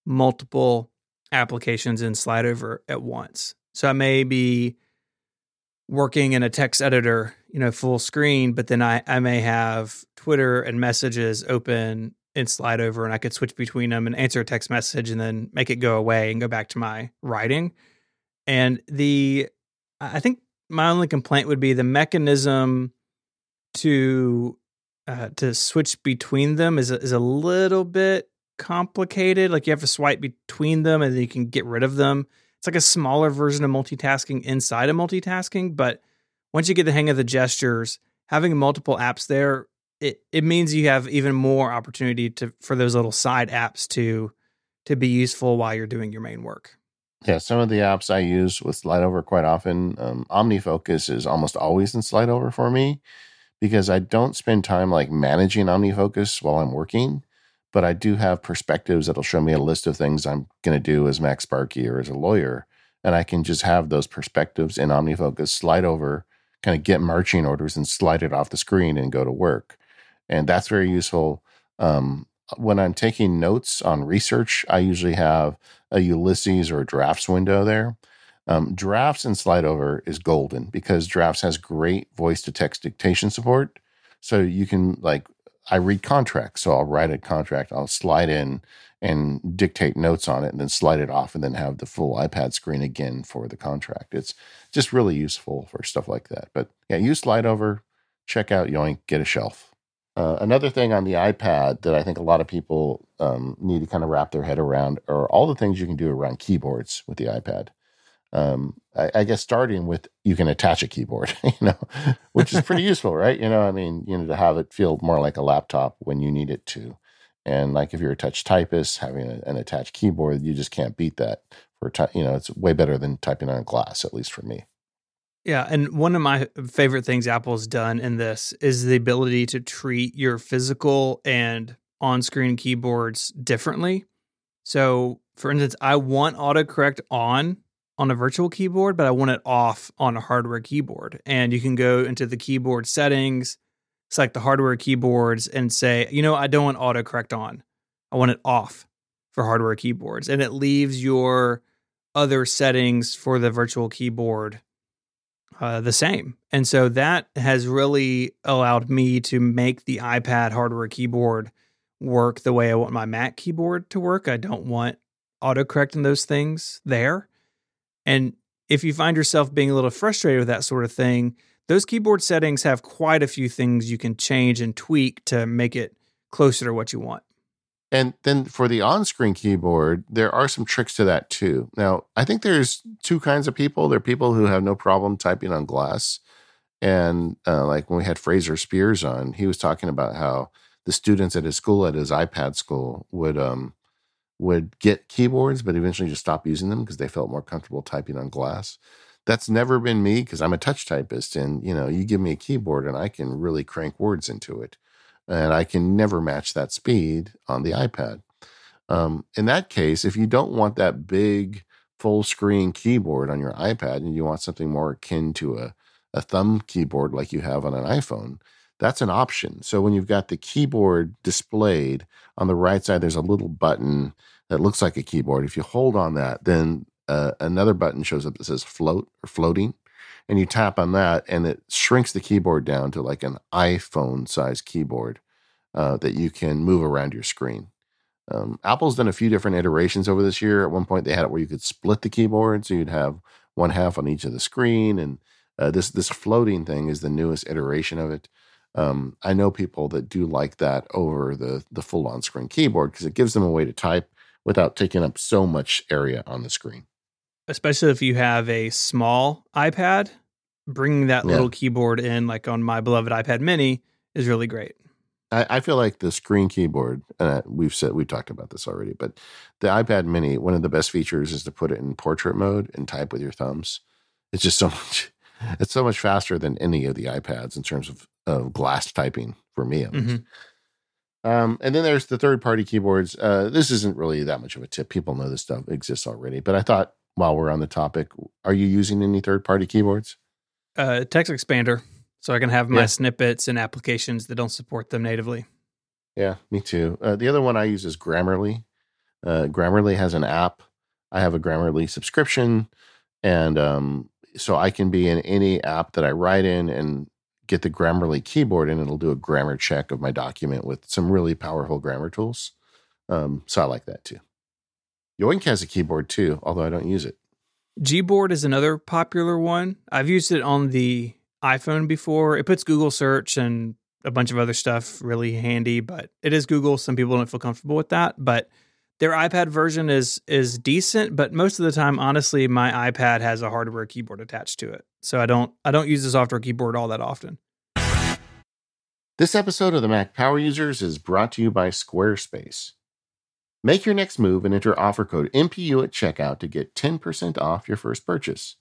Speaker 1: multiple applications in slide over at once. So I may be working in a text editor, you know, full screen, but then I, I may have Twitter and messages open in slide over and I could switch between them and answer a text message and then make it go away and go back to my writing. And the I think my only complaint would be the mechanism to uh, to switch between them is is a little bit complicated. Like you have to swipe between them and then you can get rid of them. It's like a smaller version of multitasking inside of multitasking. But once you get the hang of the gestures, having multiple apps there, it, it means you have even more opportunity to for those little side apps to to be useful while you're doing your main work.
Speaker 2: Yeah, some of the apps I use with SlideOver quite often, um, OmniFocus is almost always in SlideOver for me because I don't spend time like managing OmniFocus while I'm working but I do have perspectives that'll show me a list of things I'm going to do as MacSparky or as a lawyer. And I can just have those perspectives in OmniFocus slide over, kind of get marching orders and slide it off the screen and go to work. And that's very useful. Um, when I'm taking notes on research, I usually have a Ulysses or a drafts window there. Um, drafts and slide over is golden because drafts has great voice to text dictation support. So you can like I read contracts. So I'll write a contract, I'll slide in and dictate notes on it and then slide it off and then have the full iPad screen again for the contract. It's just really useful for stuff like that. But yeah, use slide over, check out Yoink, get a shelf. Uh, another thing on the iPad that I think a lot of people um, need to kind of wrap their head around are all the things you can do around keyboards with the iPad um, I, I, guess starting with you can attach a keyboard, you know, which is pretty useful, right? You know, I mean, you know, to have it feel more like a laptop when you need it to. And like if you're a touch typist, having a, an attached keyboard, you just can't beat that for, time. you know, it's way better than typing on glass, at least for me.
Speaker 1: Yeah, and one of my favorite things Apple's done in this is the ability to treat your physical and on-screen keyboards differently. So, for instance, I want autocorrect on on a virtual keyboard, but I want it off on a hardware keyboard. And you can go into the keyboard settings, select the hardware keyboards, and say, you know, I don't want autocorrect on. I want it off for hardware keyboards. And it leaves your other settings for the virtual keyboard uh, the same. And so that has really allowed me to make the iPad hardware keyboard work the way I want my Mac keyboard to work. I don't want autocorrect and those things there. And if you find yourself being a little frustrated with that sort of thing, those keyboard settings have quite a few things you can change and tweak to make it closer to what you want.
Speaker 2: And then for the on screen keyboard, there are some tricks to that too. Now, I think there's two kinds of people. There are people who have no problem typing on glass. And uh, like when we had Fraser Speirs on, he was talking about how the students at his school, at his iPad school, would um, would get keyboards, but eventually just stop using them because they felt more comfortable typing on glass. that's never been me because I'm a touch typist, and you know, you give me a keyboard and I can really crank words into it, and I can never match that speed on the iPad. Um, in that case, if you don't want that big full screen keyboard on your iPad and you want something more akin to a, a thumb keyboard like you have on an iPhone, that's an option. So when you've got the keyboard displayed on the right side, there's a little button that looks like a keyboard. If you hold on that, then uh, another button shows up that says float or floating. And you tap on that, and it shrinks the keyboard down to like an iPhone size keyboard uh, that you can move around your screen. Um, Apple's done a few different iterations over this year. At one point, they had it where you could split the keyboard, so you'd have one half on each of the screen, and uh, this this floating thing is the newest iteration of it. Um, I know people that do like that over the the full on screen keyboard because it gives them a way to type without taking up so much area on the screen.
Speaker 1: Especially if you have a small iPad, bringing that yeah. little keyboard in, like on my beloved iPad Mini, is really great.
Speaker 2: I, I feel like the screen keyboard, uh, we've said we've talked about this already, but the iPad Mini, one of the best features is to put it in portrait mode and type with your thumbs. It's just so much. It's so much faster than any of the iPads in terms of, of glass typing for me. Mm-hmm. Um, and then there's the third party keyboards. Uh, this isn't really that much of a tip. People know this stuff exists already. But I thought while we're on the topic, are you using any third party keyboards?
Speaker 1: Uh, TextExpander so I can have my yeah. snippets and applications that don't support them natively.
Speaker 2: Yeah, me too. Uh, the other one I use is Grammarly. Uh, Grammarly has an app. I have a Grammarly subscription, and um, so I can be in any app that I write in and get the Grammarly keyboard, and it'll do a grammar check of my document with some really powerful grammar tools. Um, so I like that too. Yoink has a keyboard too, although I don't use it.
Speaker 1: Gboard is another popular one. I've used it on the iPhone before. It puts Google search and a bunch of other stuff really handy, but it is Google. Some people don't feel comfortable with that, but their iPad version is is decent, but most of the time honestly my iPad has a hardware keyboard attached to it. So I don't I don't use the software keyboard all that often.
Speaker 2: This episode of the Mac Power Users is brought to you by Squarespace. Make your next move and enter offer code MPU at checkout to get 10% off your first purchase.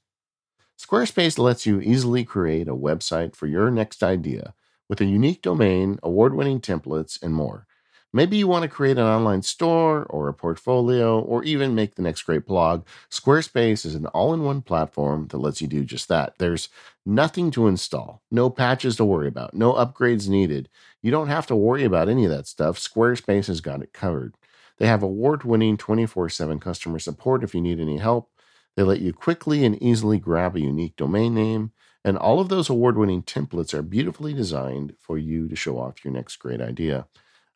Speaker 2: Squarespace lets you easily create a website for your next idea with a unique domain, award winning templates, and more. Maybe you want to create an online store or a portfolio or even make the next great blog. Squarespace is an all in one platform that lets you do just that. There's nothing to install, no patches to worry about, no upgrades needed. You don't have to worry about any of that stuff. Squarespace has got it covered. They have award winning 24 7 customer support if you need any help. They let you quickly and easily grab a unique domain name, and all of those award winning templates are beautifully designed for you to show off your next great idea.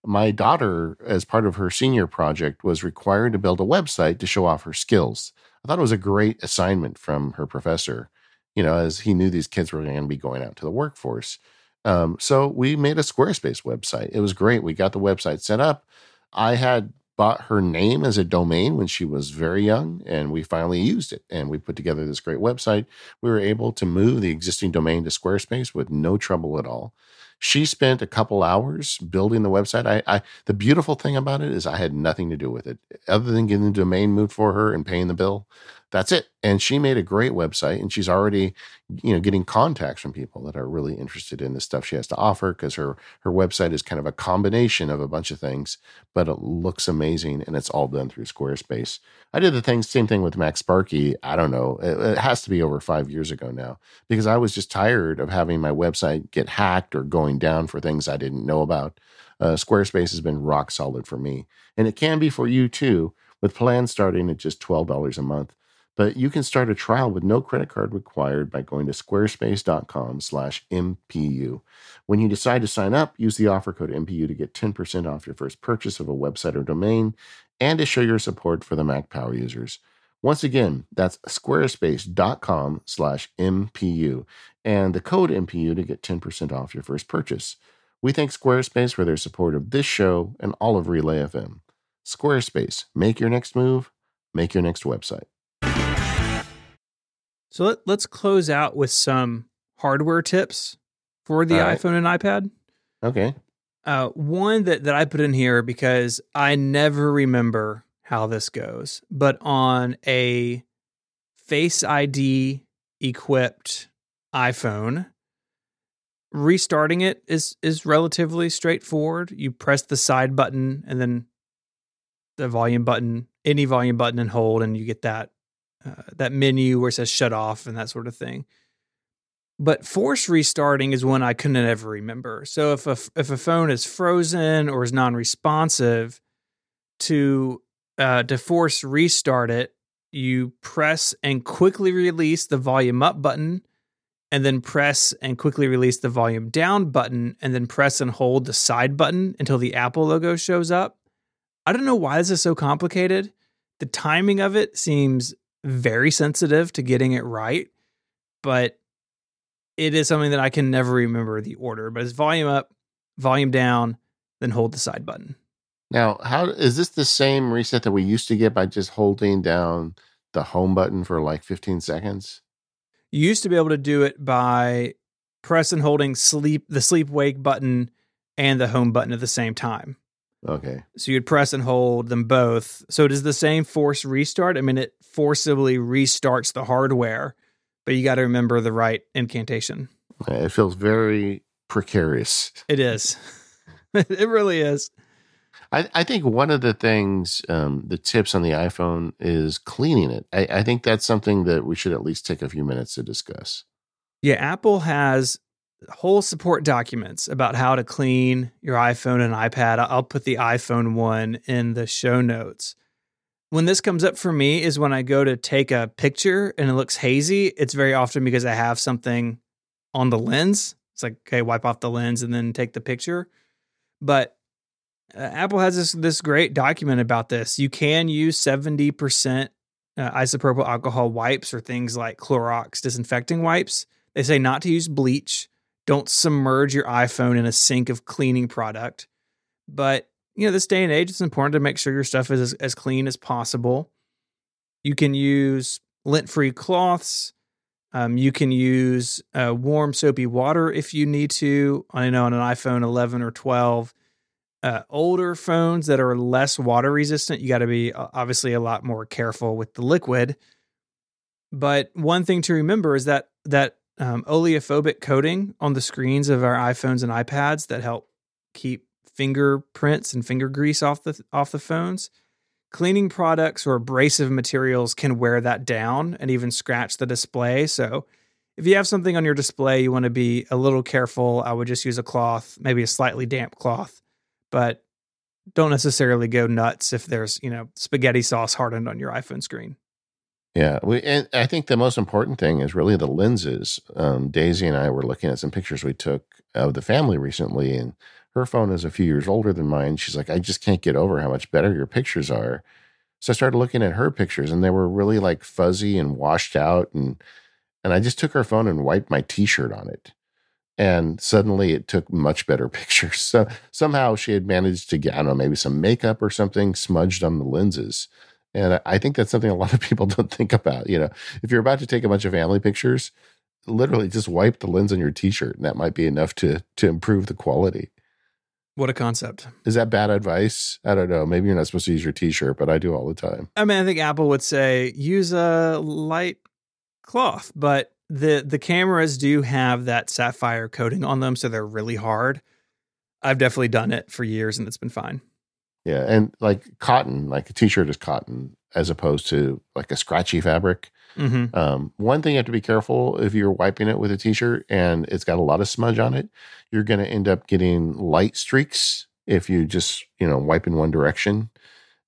Speaker 2: My daughter, as part of her senior project, was required to build a website to show off her skills. I thought it was a great assignment from her professor, you know, as he knew these kids were going to be going out to the workforce. Um, so we made a Squarespace website. It was great. We got the website set up. I had bought her name as a domain when she was very young, and we finally used it. And we put together this great website. We were able to move the existing domain to Squarespace with no trouble at all. She spent a couple hours building the website. I, I the beautiful thing about it is I had nothing to do with it other than getting the domain moved for her and paying the bill that's it. And she made a great website and she's already, you know, getting contacts from people that are really interested in the stuff she has to offer because her her website is kind of a combination of a bunch of things, but it looks amazing and it's all done through Squarespace. I did the thing, same thing with MacSparky. I don't know. It, it has to be over five years ago now because I was just tired of having my website get hacked or going down for things I didn't know about. Uh, Squarespace has been rock solid for me, and it can be for you too, with plans starting at just twelve dollars a month. But you can start a trial with no credit card required by going to squarespace.com/mpu. When you decide to sign up, use the offer code MPU to get 10% off your first purchase of a website or domain and to show your support for the Mac Power users. Once again, that's squarespace.com/mpu and the code MPU to get 10% off your first purchase. We thank Squarespace for their support of this show and all of Relay FM. Squarespace, make your next move, make your next website.
Speaker 1: So let, let's close out with some hardware tips for the right. iPhone and iPad.
Speaker 2: Okay.
Speaker 1: Uh, one that, that I put in here because I never remember how this goes, but on a Face ID equipped iPhone, restarting it is is relatively straightforward. You press the side button and then the volume button, any volume button, and hold, and you get that uh, that menu where it says shut off and that sort of thing. But force restarting is one I couldn't ever remember. So if a if a phone is frozen or is non-responsive, to uh, to force restart it, you press and quickly release the volume up button, and then press and quickly release the volume down button, and then press and hold the side button until the Apple logo shows up. I don't know why this is so complicated. The timing of it seems very sensitive to getting it right, but it is something that I can never remember the order, but it's volume up, volume down, then hold the side button.
Speaker 2: Now, how is this the same reset that we used to get by just holding down the home button for like 15 seconds?
Speaker 1: You used to be able to do it by press and holding sleep the sleep wake button and the home button at the same time.
Speaker 2: Okay.
Speaker 1: So you'd press and hold them both. So it is the same force restart. I mean, it forcibly restarts the hardware but you got to remember the right incantation.
Speaker 2: It feels very precarious.
Speaker 1: It is. it really is.
Speaker 2: I, I, think one of the things, um, the tips on the iPhone is cleaning it. I, I think that's something that we should at least take a few minutes to discuss.
Speaker 1: Yeah, Apple has whole support documents about how to clean your iPhone and iPad. I'll put the iPhone one in the show notes when this comes up for me is when I go to take a picture and it looks hazy. It's very often because I have something on the lens. It's like, okay, wipe off the lens and then take the picture. But uh, Apple has this this great document about this. You can use 70% uh, isopropyl alcohol wipes or things like Clorox disinfecting wipes. They say not to use bleach. Don't submerge your iPhone in a sink of cleaning product. But you know, this day and age, it's important to make sure your stuff is as, as clean as possible. You can use lint free cloths. Um, you can use uh, warm soapy water if you need to. I know on an iPhone 11 or 12, uh, older phones that are less water resistant, you got to be obviously a lot more careful with the liquid. But one thing to remember is that that um, oleophobic coating on the screens of our iPhones and iPads that help keep fingerprints and finger grease off the off the phones. Cleaning products or abrasive materials can wear that down and even scratch the display. So, if you have something on your display, you want to be a little careful. I would just use a cloth, maybe a slightly damp cloth, but don't necessarily go nuts if there's, you know, spaghetti sauce hardened on your iPhone screen.
Speaker 2: Yeah, we and I think the most important thing is really the lenses. Um, Daisy and I were looking at some pictures we took of the family recently, and her phone is a few years older than mine. She's like, I just can't get over how much better your pictures are. So I started looking at her pictures and they were really like fuzzy and washed out and and I just took her phone and wiped my t-shirt on it. And suddenly it took much better pictures. So somehow she had managed to get, I don't know, maybe some makeup or something smudged on the lenses. And I think that's something a lot of people don't think about. You know, if you're about to take a bunch of family pictures, literally just wipe the lens on your t-shirt and that might be enough to to improve the quality.
Speaker 1: What a concept.
Speaker 2: Is that bad advice? I don't know. Maybe you're not supposed to use your t shirt, but I do all the time.
Speaker 1: I mean, I think Apple would say use a light cloth, but the the cameras do have that sapphire coating on them, so they're really hard. I've definitely done it for years and it's been fine.
Speaker 2: Yeah, and like cotton, like a t-shirt is cotton as opposed to like a scratchy fabric. Mm-hmm. Um, one thing you have to be careful if you're wiping it with a t-shirt and it's got a lot of smudge on it, you're going to end up getting light streaks if you just you know wipe in one direction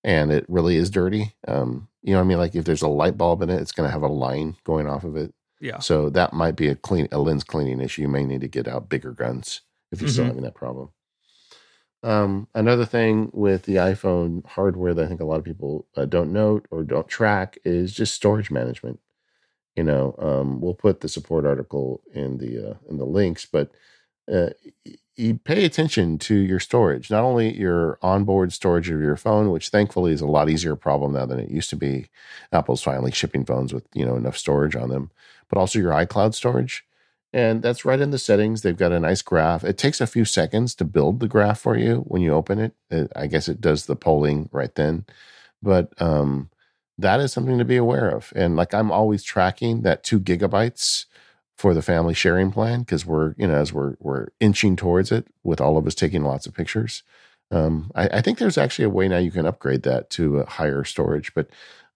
Speaker 2: and it really is dirty. Um, you know what I mean? Like if there's a light bulb in it, it's going to have a line going off of it.
Speaker 1: Yeah.
Speaker 2: So that might be a clean a lens cleaning issue. You may need to get out bigger guns if you're mm-hmm. still having that problem. Um, another thing with the iPhone hardware that I think a lot of people uh, don't note or don't track is just storage management. You know, um, we'll put the support article in the uh, in the links, but uh, you pay attention to your storage, not only your onboard storage of your phone, which thankfully is a lot easier problem now than it used to be. Apple's finally shipping phones with you know enough storage on them, but also your iCloud storage. And that's right in the settings. They've got a nice graph. It takes a few seconds to build the graph for you when you open it. it I guess it does the polling right then. But um, that is something to be aware of. And like I'm always tracking that two gigabytes for the family sharing plan because we're you know as we're we're inching towards it with all of us taking lots of pictures. Um, I, I, think there's actually a way now you can upgrade that to a higher storage, but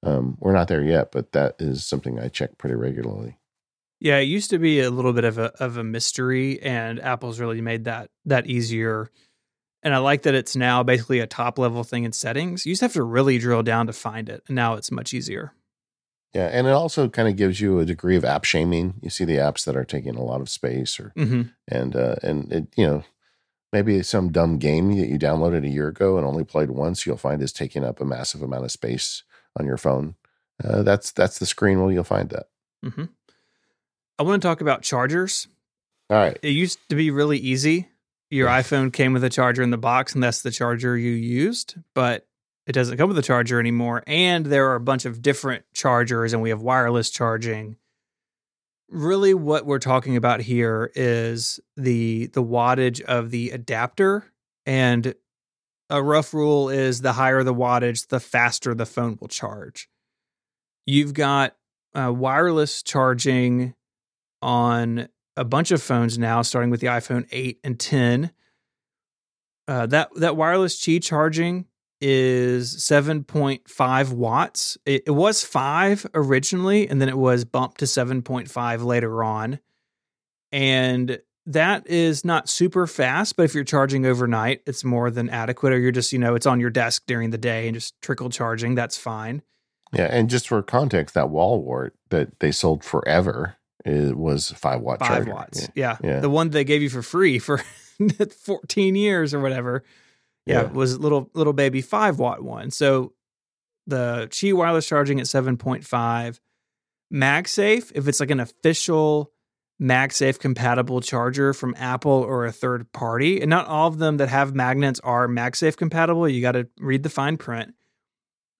Speaker 2: um, we're not there yet. But that is something I check pretty regularly.
Speaker 1: Yeah, it used to be a little bit of a of a mystery, and Apple's really made that that easier. And I like that it's now basically a top level thing in settings. You just have to really drill down to find it, and now it's much easier.
Speaker 2: Yeah, and it also kind of gives you a degree of app shaming. You see the apps that are taking a lot of space, or mm-hmm. and uh, and it you know maybe some dumb game that you downloaded a year ago and only played once. You'll find is taking up a massive amount of space on your phone. Uh, that's that's the screen where you'll find that. Mm-hmm.
Speaker 1: I want to talk about chargers.
Speaker 2: All right.
Speaker 1: It used to be really easy. Your iPhone came with a charger in the box, and that's the charger you used. But it doesn't come with a charger anymore. And there are a bunch of different chargers, and we have wireless charging. Really, what we're talking about here is the the wattage of the adapter. And a rough rule is the higher the wattage, the faster the phone will charge. You've got uh, wireless charging on a bunch of phones now, starting with the iPhone 8 and 10. Uh, that that wireless Qi charging is 7.5 watts. It, it, was five originally, and then it was bumped to 7.5 later on. And that is not super fast, but if you're charging overnight, it's more than adequate, or you're just, you know, it's on your desk during the day and just trickle charging, that's fine.
Speaker 2: Yeah. And just for context, that wall wart that they sold forever it was five watt
Speaker 1: five
Speaker 2: charger.
Speaker 1: watts. Yeah. yeah. The one they gave you for free for 14 years or whatever. Yeah, yeah. was little little baby five watt one. So the Qi wireless charging at 7.5. MagSafe, if it's like an official MagSafe compatible charger from Apple or a third party, and not all of them that have magnets are MagSafe compatible. You got to read the fine print.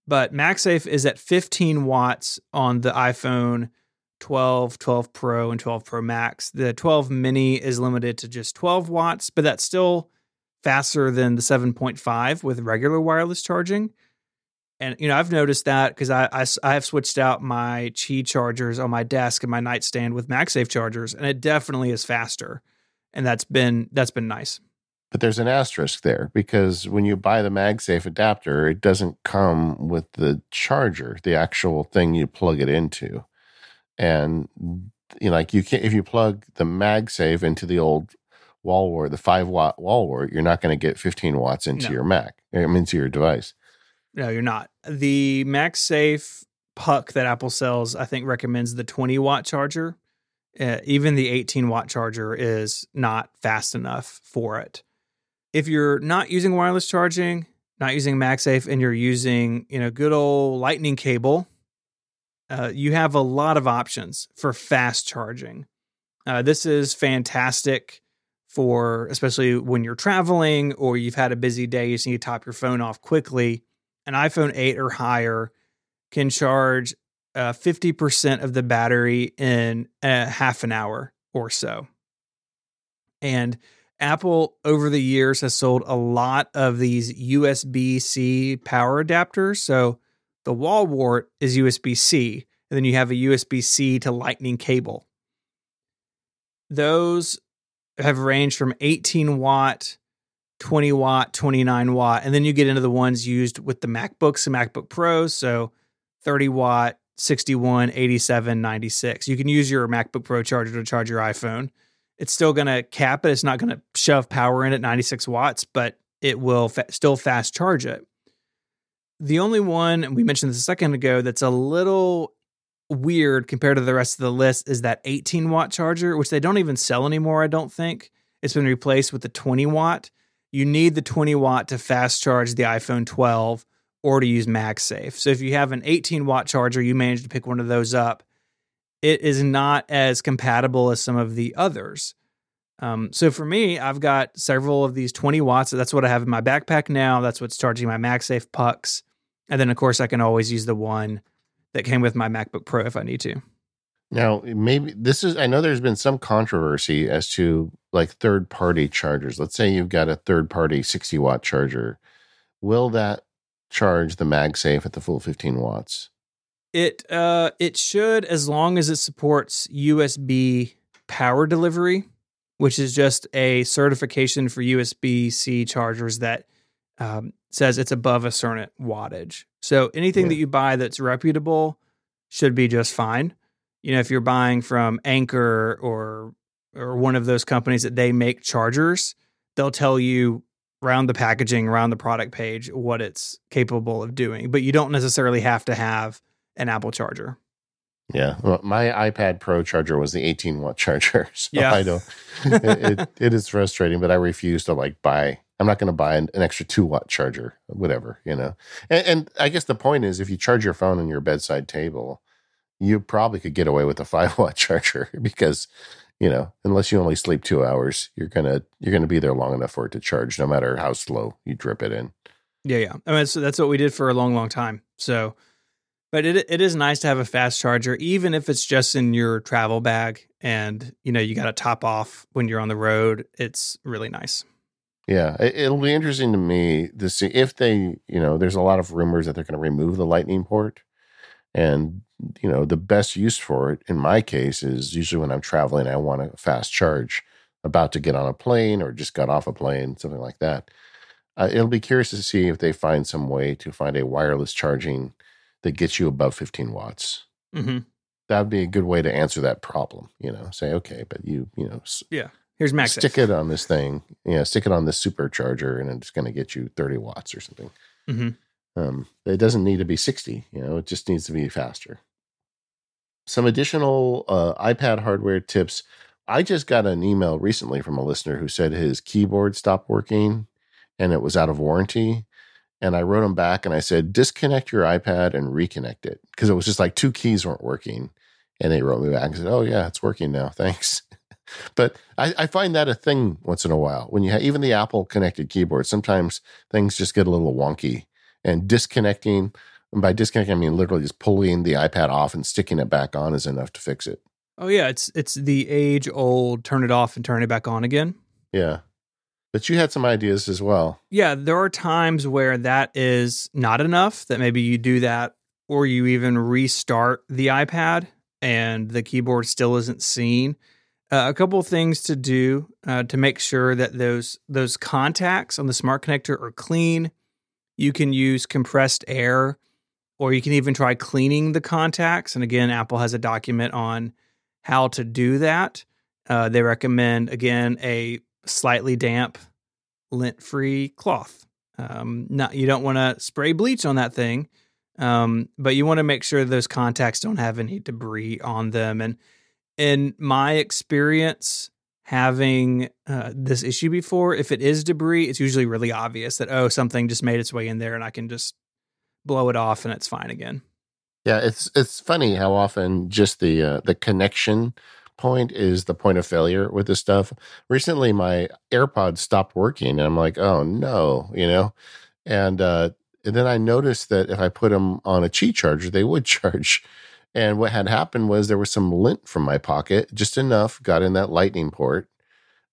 Speaker 1: But MagSafe is at 15 watts on the iPhone 12, 12 Pro, and 12 Pro Max. The 12 mini is limited to just 12 watts, but that's still faster than the 7.5 with regular wireless charging. And you know, I've noticed that because I, I, I have switched out my Qi chargers on my desk and my nightstand with MagSafe chargers, and it definitely is faster. And that's been that's been nice.
Speaker 2: But there's an asterisk there because when you buy the MagSafe adapter, it doesn't come with the charger, the actual thing you plug it into and you know, like you can not if you plug the MagSafe into the old wall wart, the five watt wall wart, you're not going to get 15 watts into no. your Mac, I mean, into your device.
Speaker 1: No, you're not. The MagSafe puck that Apple sells, I think, recommends the 20 watt charger. Uh, even the 18 watt charger is not fast enough for it. If you're not using wireless charging, not using MagSafe, and you're using you know good old Lightning cable, uh, you have a lot of options for fast charging. Uh, this is fantastic for especially when you're traveling or you've had a busy day, you just need to top your phone off quickly. An iPhone 8 or higher can charge uh, 50% of the battery in a half an hour or so. And Apple over the years has sold a lot of these USB C power adapters. So the wall wart is USB C, and then you have a USB C to lightning cable. Those have ranged from 18 watt, 20 watt, 29 watt, and then you get into the ones used with the MacBooks and MacBook Pros. So 30 watt, 61, 87, 96. You can use your MacBook Pro charger to charge your iPhone. It's still going to cap it. It's not going to shove power in at 96 watts, but it will fa- still fast charge it. The only one, and we mentioned this a second ago, that's a little weird compared to the rest of the list is that 18 watt charger, which they don't even sell anymore, I don't think. It's been replaced with the 20 watt. You need the 20 watt to fast charge the iPhone 12 or to use MagSafe. So if you have an 18 watt charger, you manage to pick one of those up. It is not as compatible as some of the others. Um, so for me, I've got several of these 20 watts. That's what I have in my backpack now. That's what's charging my MagSafe pucks. And then, of course, I can always use the one that came with my MacBook Pro if I need to.
Speaker 2: Now, maybe this is, I know there's been some controversy as to like third party chargers. Let's say you've got a third party 60 watt charger. Will that charge the MagSafe at the full 15 watts?
Speaker 1: It uh it should as long as it supports USB power delivery, which is just a certification for USB C chargers that um, says it's above a certain wattage. So anything
Speaker 2: Yeah.
Speaker 1: that you buy that's reputable should be just fine. You know, if you're buying from Anker or or one of those companies that they make chargers, they'll tell you around the packaging, around the product page, what it's capable of doing. But you don't necessarily have to have an Apple charger.
Speaker 2: Yeah, well, my iPad Pro charger was the 18 watt charger. So
Speaker 1: Yeah.
Speaker 2: I don't. It, it, it is frustrating, but I refuse to like buy. I'm not going to buy an, an extra two watt charger, whatever you know. And, and I guess the point is, if you charge your phone on your bedside table, you probably could get away with a five watt charger because you know, unless you only sleep two hours, you're gonna you're gonna be there long enough for it to charge, no matter how slow you drip it in.
Speaker 1: Yeah, yeah. I mean, so that's what we did for a long, long time. So, but it it is nice to have a fast charger, even if it's just in your travel bag, and you know you got to top off when you're on the road. It's really nice.
Speaker 2: Yeah, it, it'll be interesting to me to see if they, you know, there's a lot of rumors that they're going to remove the Lightning port, and you know, the best use for it in my case is usually when I'm traveling, I want a fast charge, about to get on a plane or just got off a plane, something like that. Uh, it'll be curious to see if they find some way to find a wireless charging that gets you above 15 watts.
Speaker 1: hmm
Speaker 2: That would be a good way to answer that problem. You know, say, okay, but you, you know, s-
Speaker 1: Here's Max.
Speaker 2: stick it on this thing, yeah, stick it on this supercharger, and it's going to get you 30 watts or something.
Speaker 1: hmm
Speaker 2: Um, it doesn't need to be 60, you know, it just needs to be faster. Some additional uh, iPad hardware tips. I just got an email recently from a listener who said his keyboard stopped working and it was out of warranty. And I wrote him back and I said, disconnect your iPad and reconnect it because it was just like two keys weren't working. And they wrote me back and said, oh, yeah, it's working now. Thanks. But I, I find that a thing once in a while when you have even the Apple connected keyboard, sometimes things just get a little wonky and disconnecting. And by disconnecting, I mean literally just pulling the iPad off and sticking it back on is enough to fix it.
Speaker 1: Oh yeah, it's it's the age old turn it off and turn it back on again.
Speaker 2: Yeah. But you had some ideas as well.
Speaker 1: Yeah, there are times where that is not enough. That maybe you do that, or you even restart the iPad and the keyboard still isn't seen. Uh, a couple things to do uh, to make sure that those those contacts on the smart connector are clean. You can use compressed air, or you can even try cleaning the contacts. And again, Apple has a document on how to do that. Uh, they recommend again a slightly damp, lint-free cloth. Um, not you don't want to spray bleach on that thing, um, but you want to make sure those contacts don't have any debris on them. And in my experience, having uh, this issue before, if it is debris, it's usually really obvious that oh something just made its way in there, and I can just blow it off and it's fine again.
Speaker 2: Yeah, it's it's funny how often just the uh, the connection point is the point of failure with this stuff. Recently, my AirPods stopped working, and I'm like, oh no, you know, and uh, and then I noticed that if I put them on a Qi charger, they would charge. And what had happened was there was some lint from my pocket, just enough, got in that lightning port.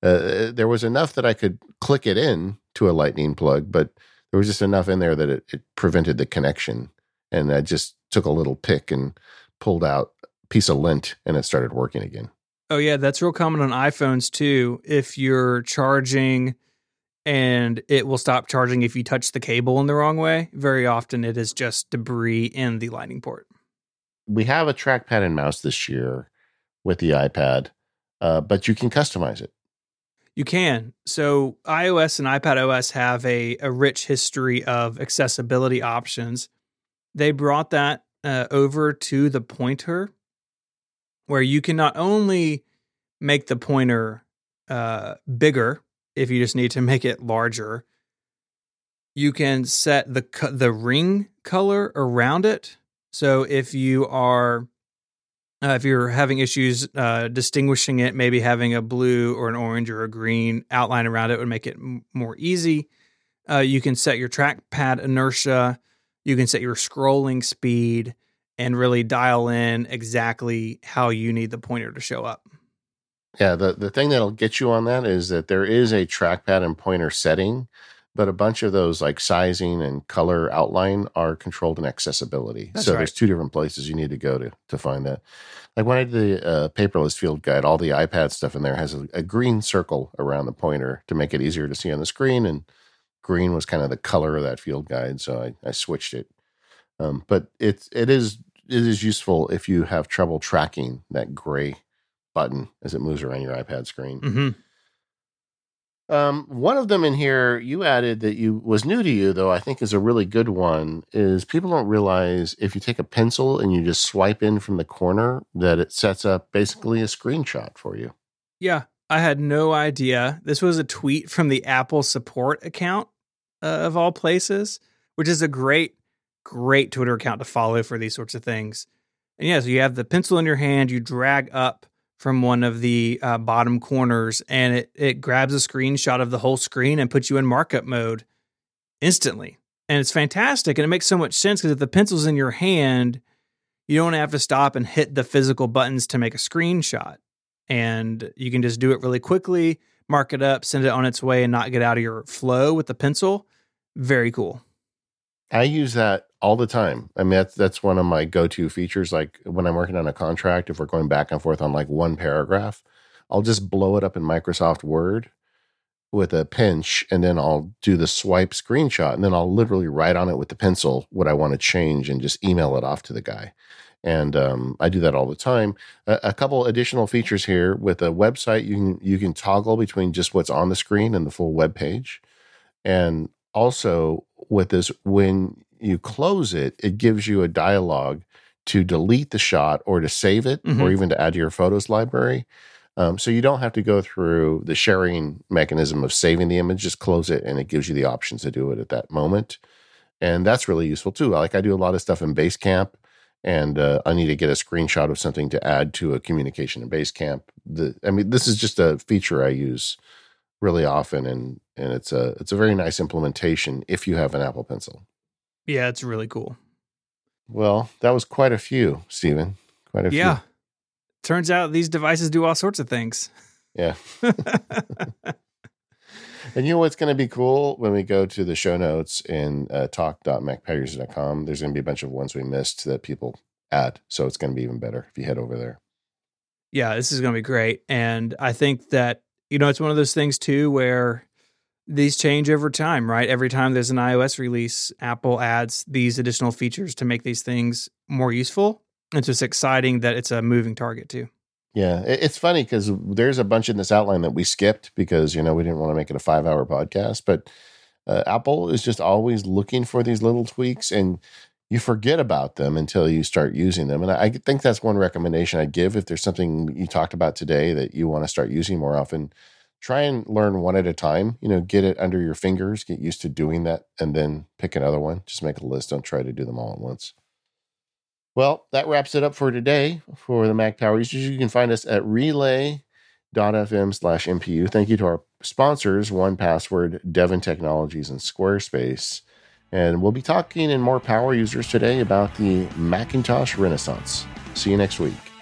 Speaker 2: Uh, there was enough that I could click it in to a lightning plug, but there was just enough in there that it, it prevented the connection. And I just took a little pick and pulled out a piece of lint and it started working again.
Speaker 1: Oh yeah, that's real common on iPhones too. If you're charging and it will stop charging if you touch the cable in the wrong way, very often it is just debris in the lightning port.
Speaker 2: We have a trackpad and mouse this year with the iPad, uh, but you can customize it.
Speaker 1: You can. So iOS and iPad OS have a, a rich history of accessibility options. They brought that uh, over to the pointer, where you can not only make the pointer uh, bigger if you just need to make it larger, you can set the the ring color around it. So if you are uh, if you're having issues uh, distinguishing it, maybe having a blue or an orange or a green outline around it would make it m- more easy. Uh, you can set your trackpad inertia, you can set your scrolling speed, and really dial in exactly how you need the pointer to show up.
Speaker 2: Yeah, the, the thing that'll get you on that is that there is a trackpad and pointer setting but a bunch of those like sizing and color outline are controlled in accessibility.
Speaker 1: That's
Speaker 2: so
Speaker 1: right.
Speaker 2: there's two different places you need to go to to find that. Like when I did the uh, paperless field guide, all the iPad stuff in there has a, a green circle around the pointer to make it easier to see on the screen, and green was kind of the color of that field guide, so I, I switched it. Um, but it's it is it is useful if you have trouble tracking that gray button as it moves around your iPad screen.
Speaker 1: hmm
Speaker 2: Um, one of them in here you added that you was new to you though I think is a really good one is people don't realize if you take a pencil and you just swipe in from the corner that it sets up basically a screenshot for you.
Speaker 1: Yeah, I had no idea. This was a tweet from the Apple support account uh, of all places, which is a great, great Twitter account to follow for these sorts of things. And yeah, so you have the pencil in your hand, you drag up from one of the uh, bottom corners, and it it grabs a screenshot of the whole screen and puts you in markup mode instantly. And it's fantastic, and it makes so much sense because if the pencil's in your hand, you don't have to stop and hit the physical buttons to make a screenshot and you can just do it really quickly, mark it up, send it on its way, and not get out of your flow with the pencil. Very cool.
Speaker 2: I use that all the time. I mean, that's that's one of my go-to features. Like when I'm working on a contract, if we're going back and forth on like one paragraph, I'll just blow it up in Microsoft Word with a pinch, and then I'll do the swipe screenshot, and then I'll literally write on it with the pencil what I want to change, and just email it off to the guy. And um, I do that all the time. A, a couple additional features here with a website, you can you can toggle between just what's on the screen and the full web page, and also with this when you close it it gives you a dialogue to delete the shot or to save it or
Speaker 1: Mhm.
Speaker 2: even to add to your photos library um, so you don't have to go through the sharing mechanism of saving the image just close it and it gives you the options to do it at that moment and that's really useful too like i do a lot of stuff in basecamp and uh, i need to get a screenshot of something to add to a communication in basecamp the, i mean this is just a feature i use really often and and it's a it's a very nice implementation if you have an Apple Pencil.
Speaker 1: Yeah, it's really cool.
Speaker 2: Well, that was quite a few, Stephen. Quite a few. Yeah.
Speaker 1: Turns out these devices do all sorts of things.
Speaker 2: Yeah. And you know what's going to be cool when we go to the show notes in uh, talk.macpowers.com? There's going to be a bunch of ones we missed that people add. So it's going to be even better if you head over there.
Speaker 1: yeah, this is going to be great. And I think that, you know, it's one of those things too where these change over time, right? Every time there's an iOS release, Apple adds these additional features to make these things more useful. It's just exciting that it's a moving target too.
Speaker 2: Yeah, it's funny because there's a bunch in this outline that we skipped because you know we didn't want to make it a five hour podcast. But uh, Apple is just always looking for these little tweaks, and you forget about them until you start using them. And I think that's one recommendation I'd give if there's something you talked about today that you want to start using more often. Try and learn one at a time. You know, get it under your fingers, get used to doing that, and then pick another one. Just make a list. Don't try to do them all at once. Well, that wraps it up for today for the Mac Power users. You can find us at relay.fm slash MPU. Thank you to our sponsors, 1Password, Devon Technologies, and Squarespace. And we'll be talking in more power users today about the Macintosh Renaissance. See you next week.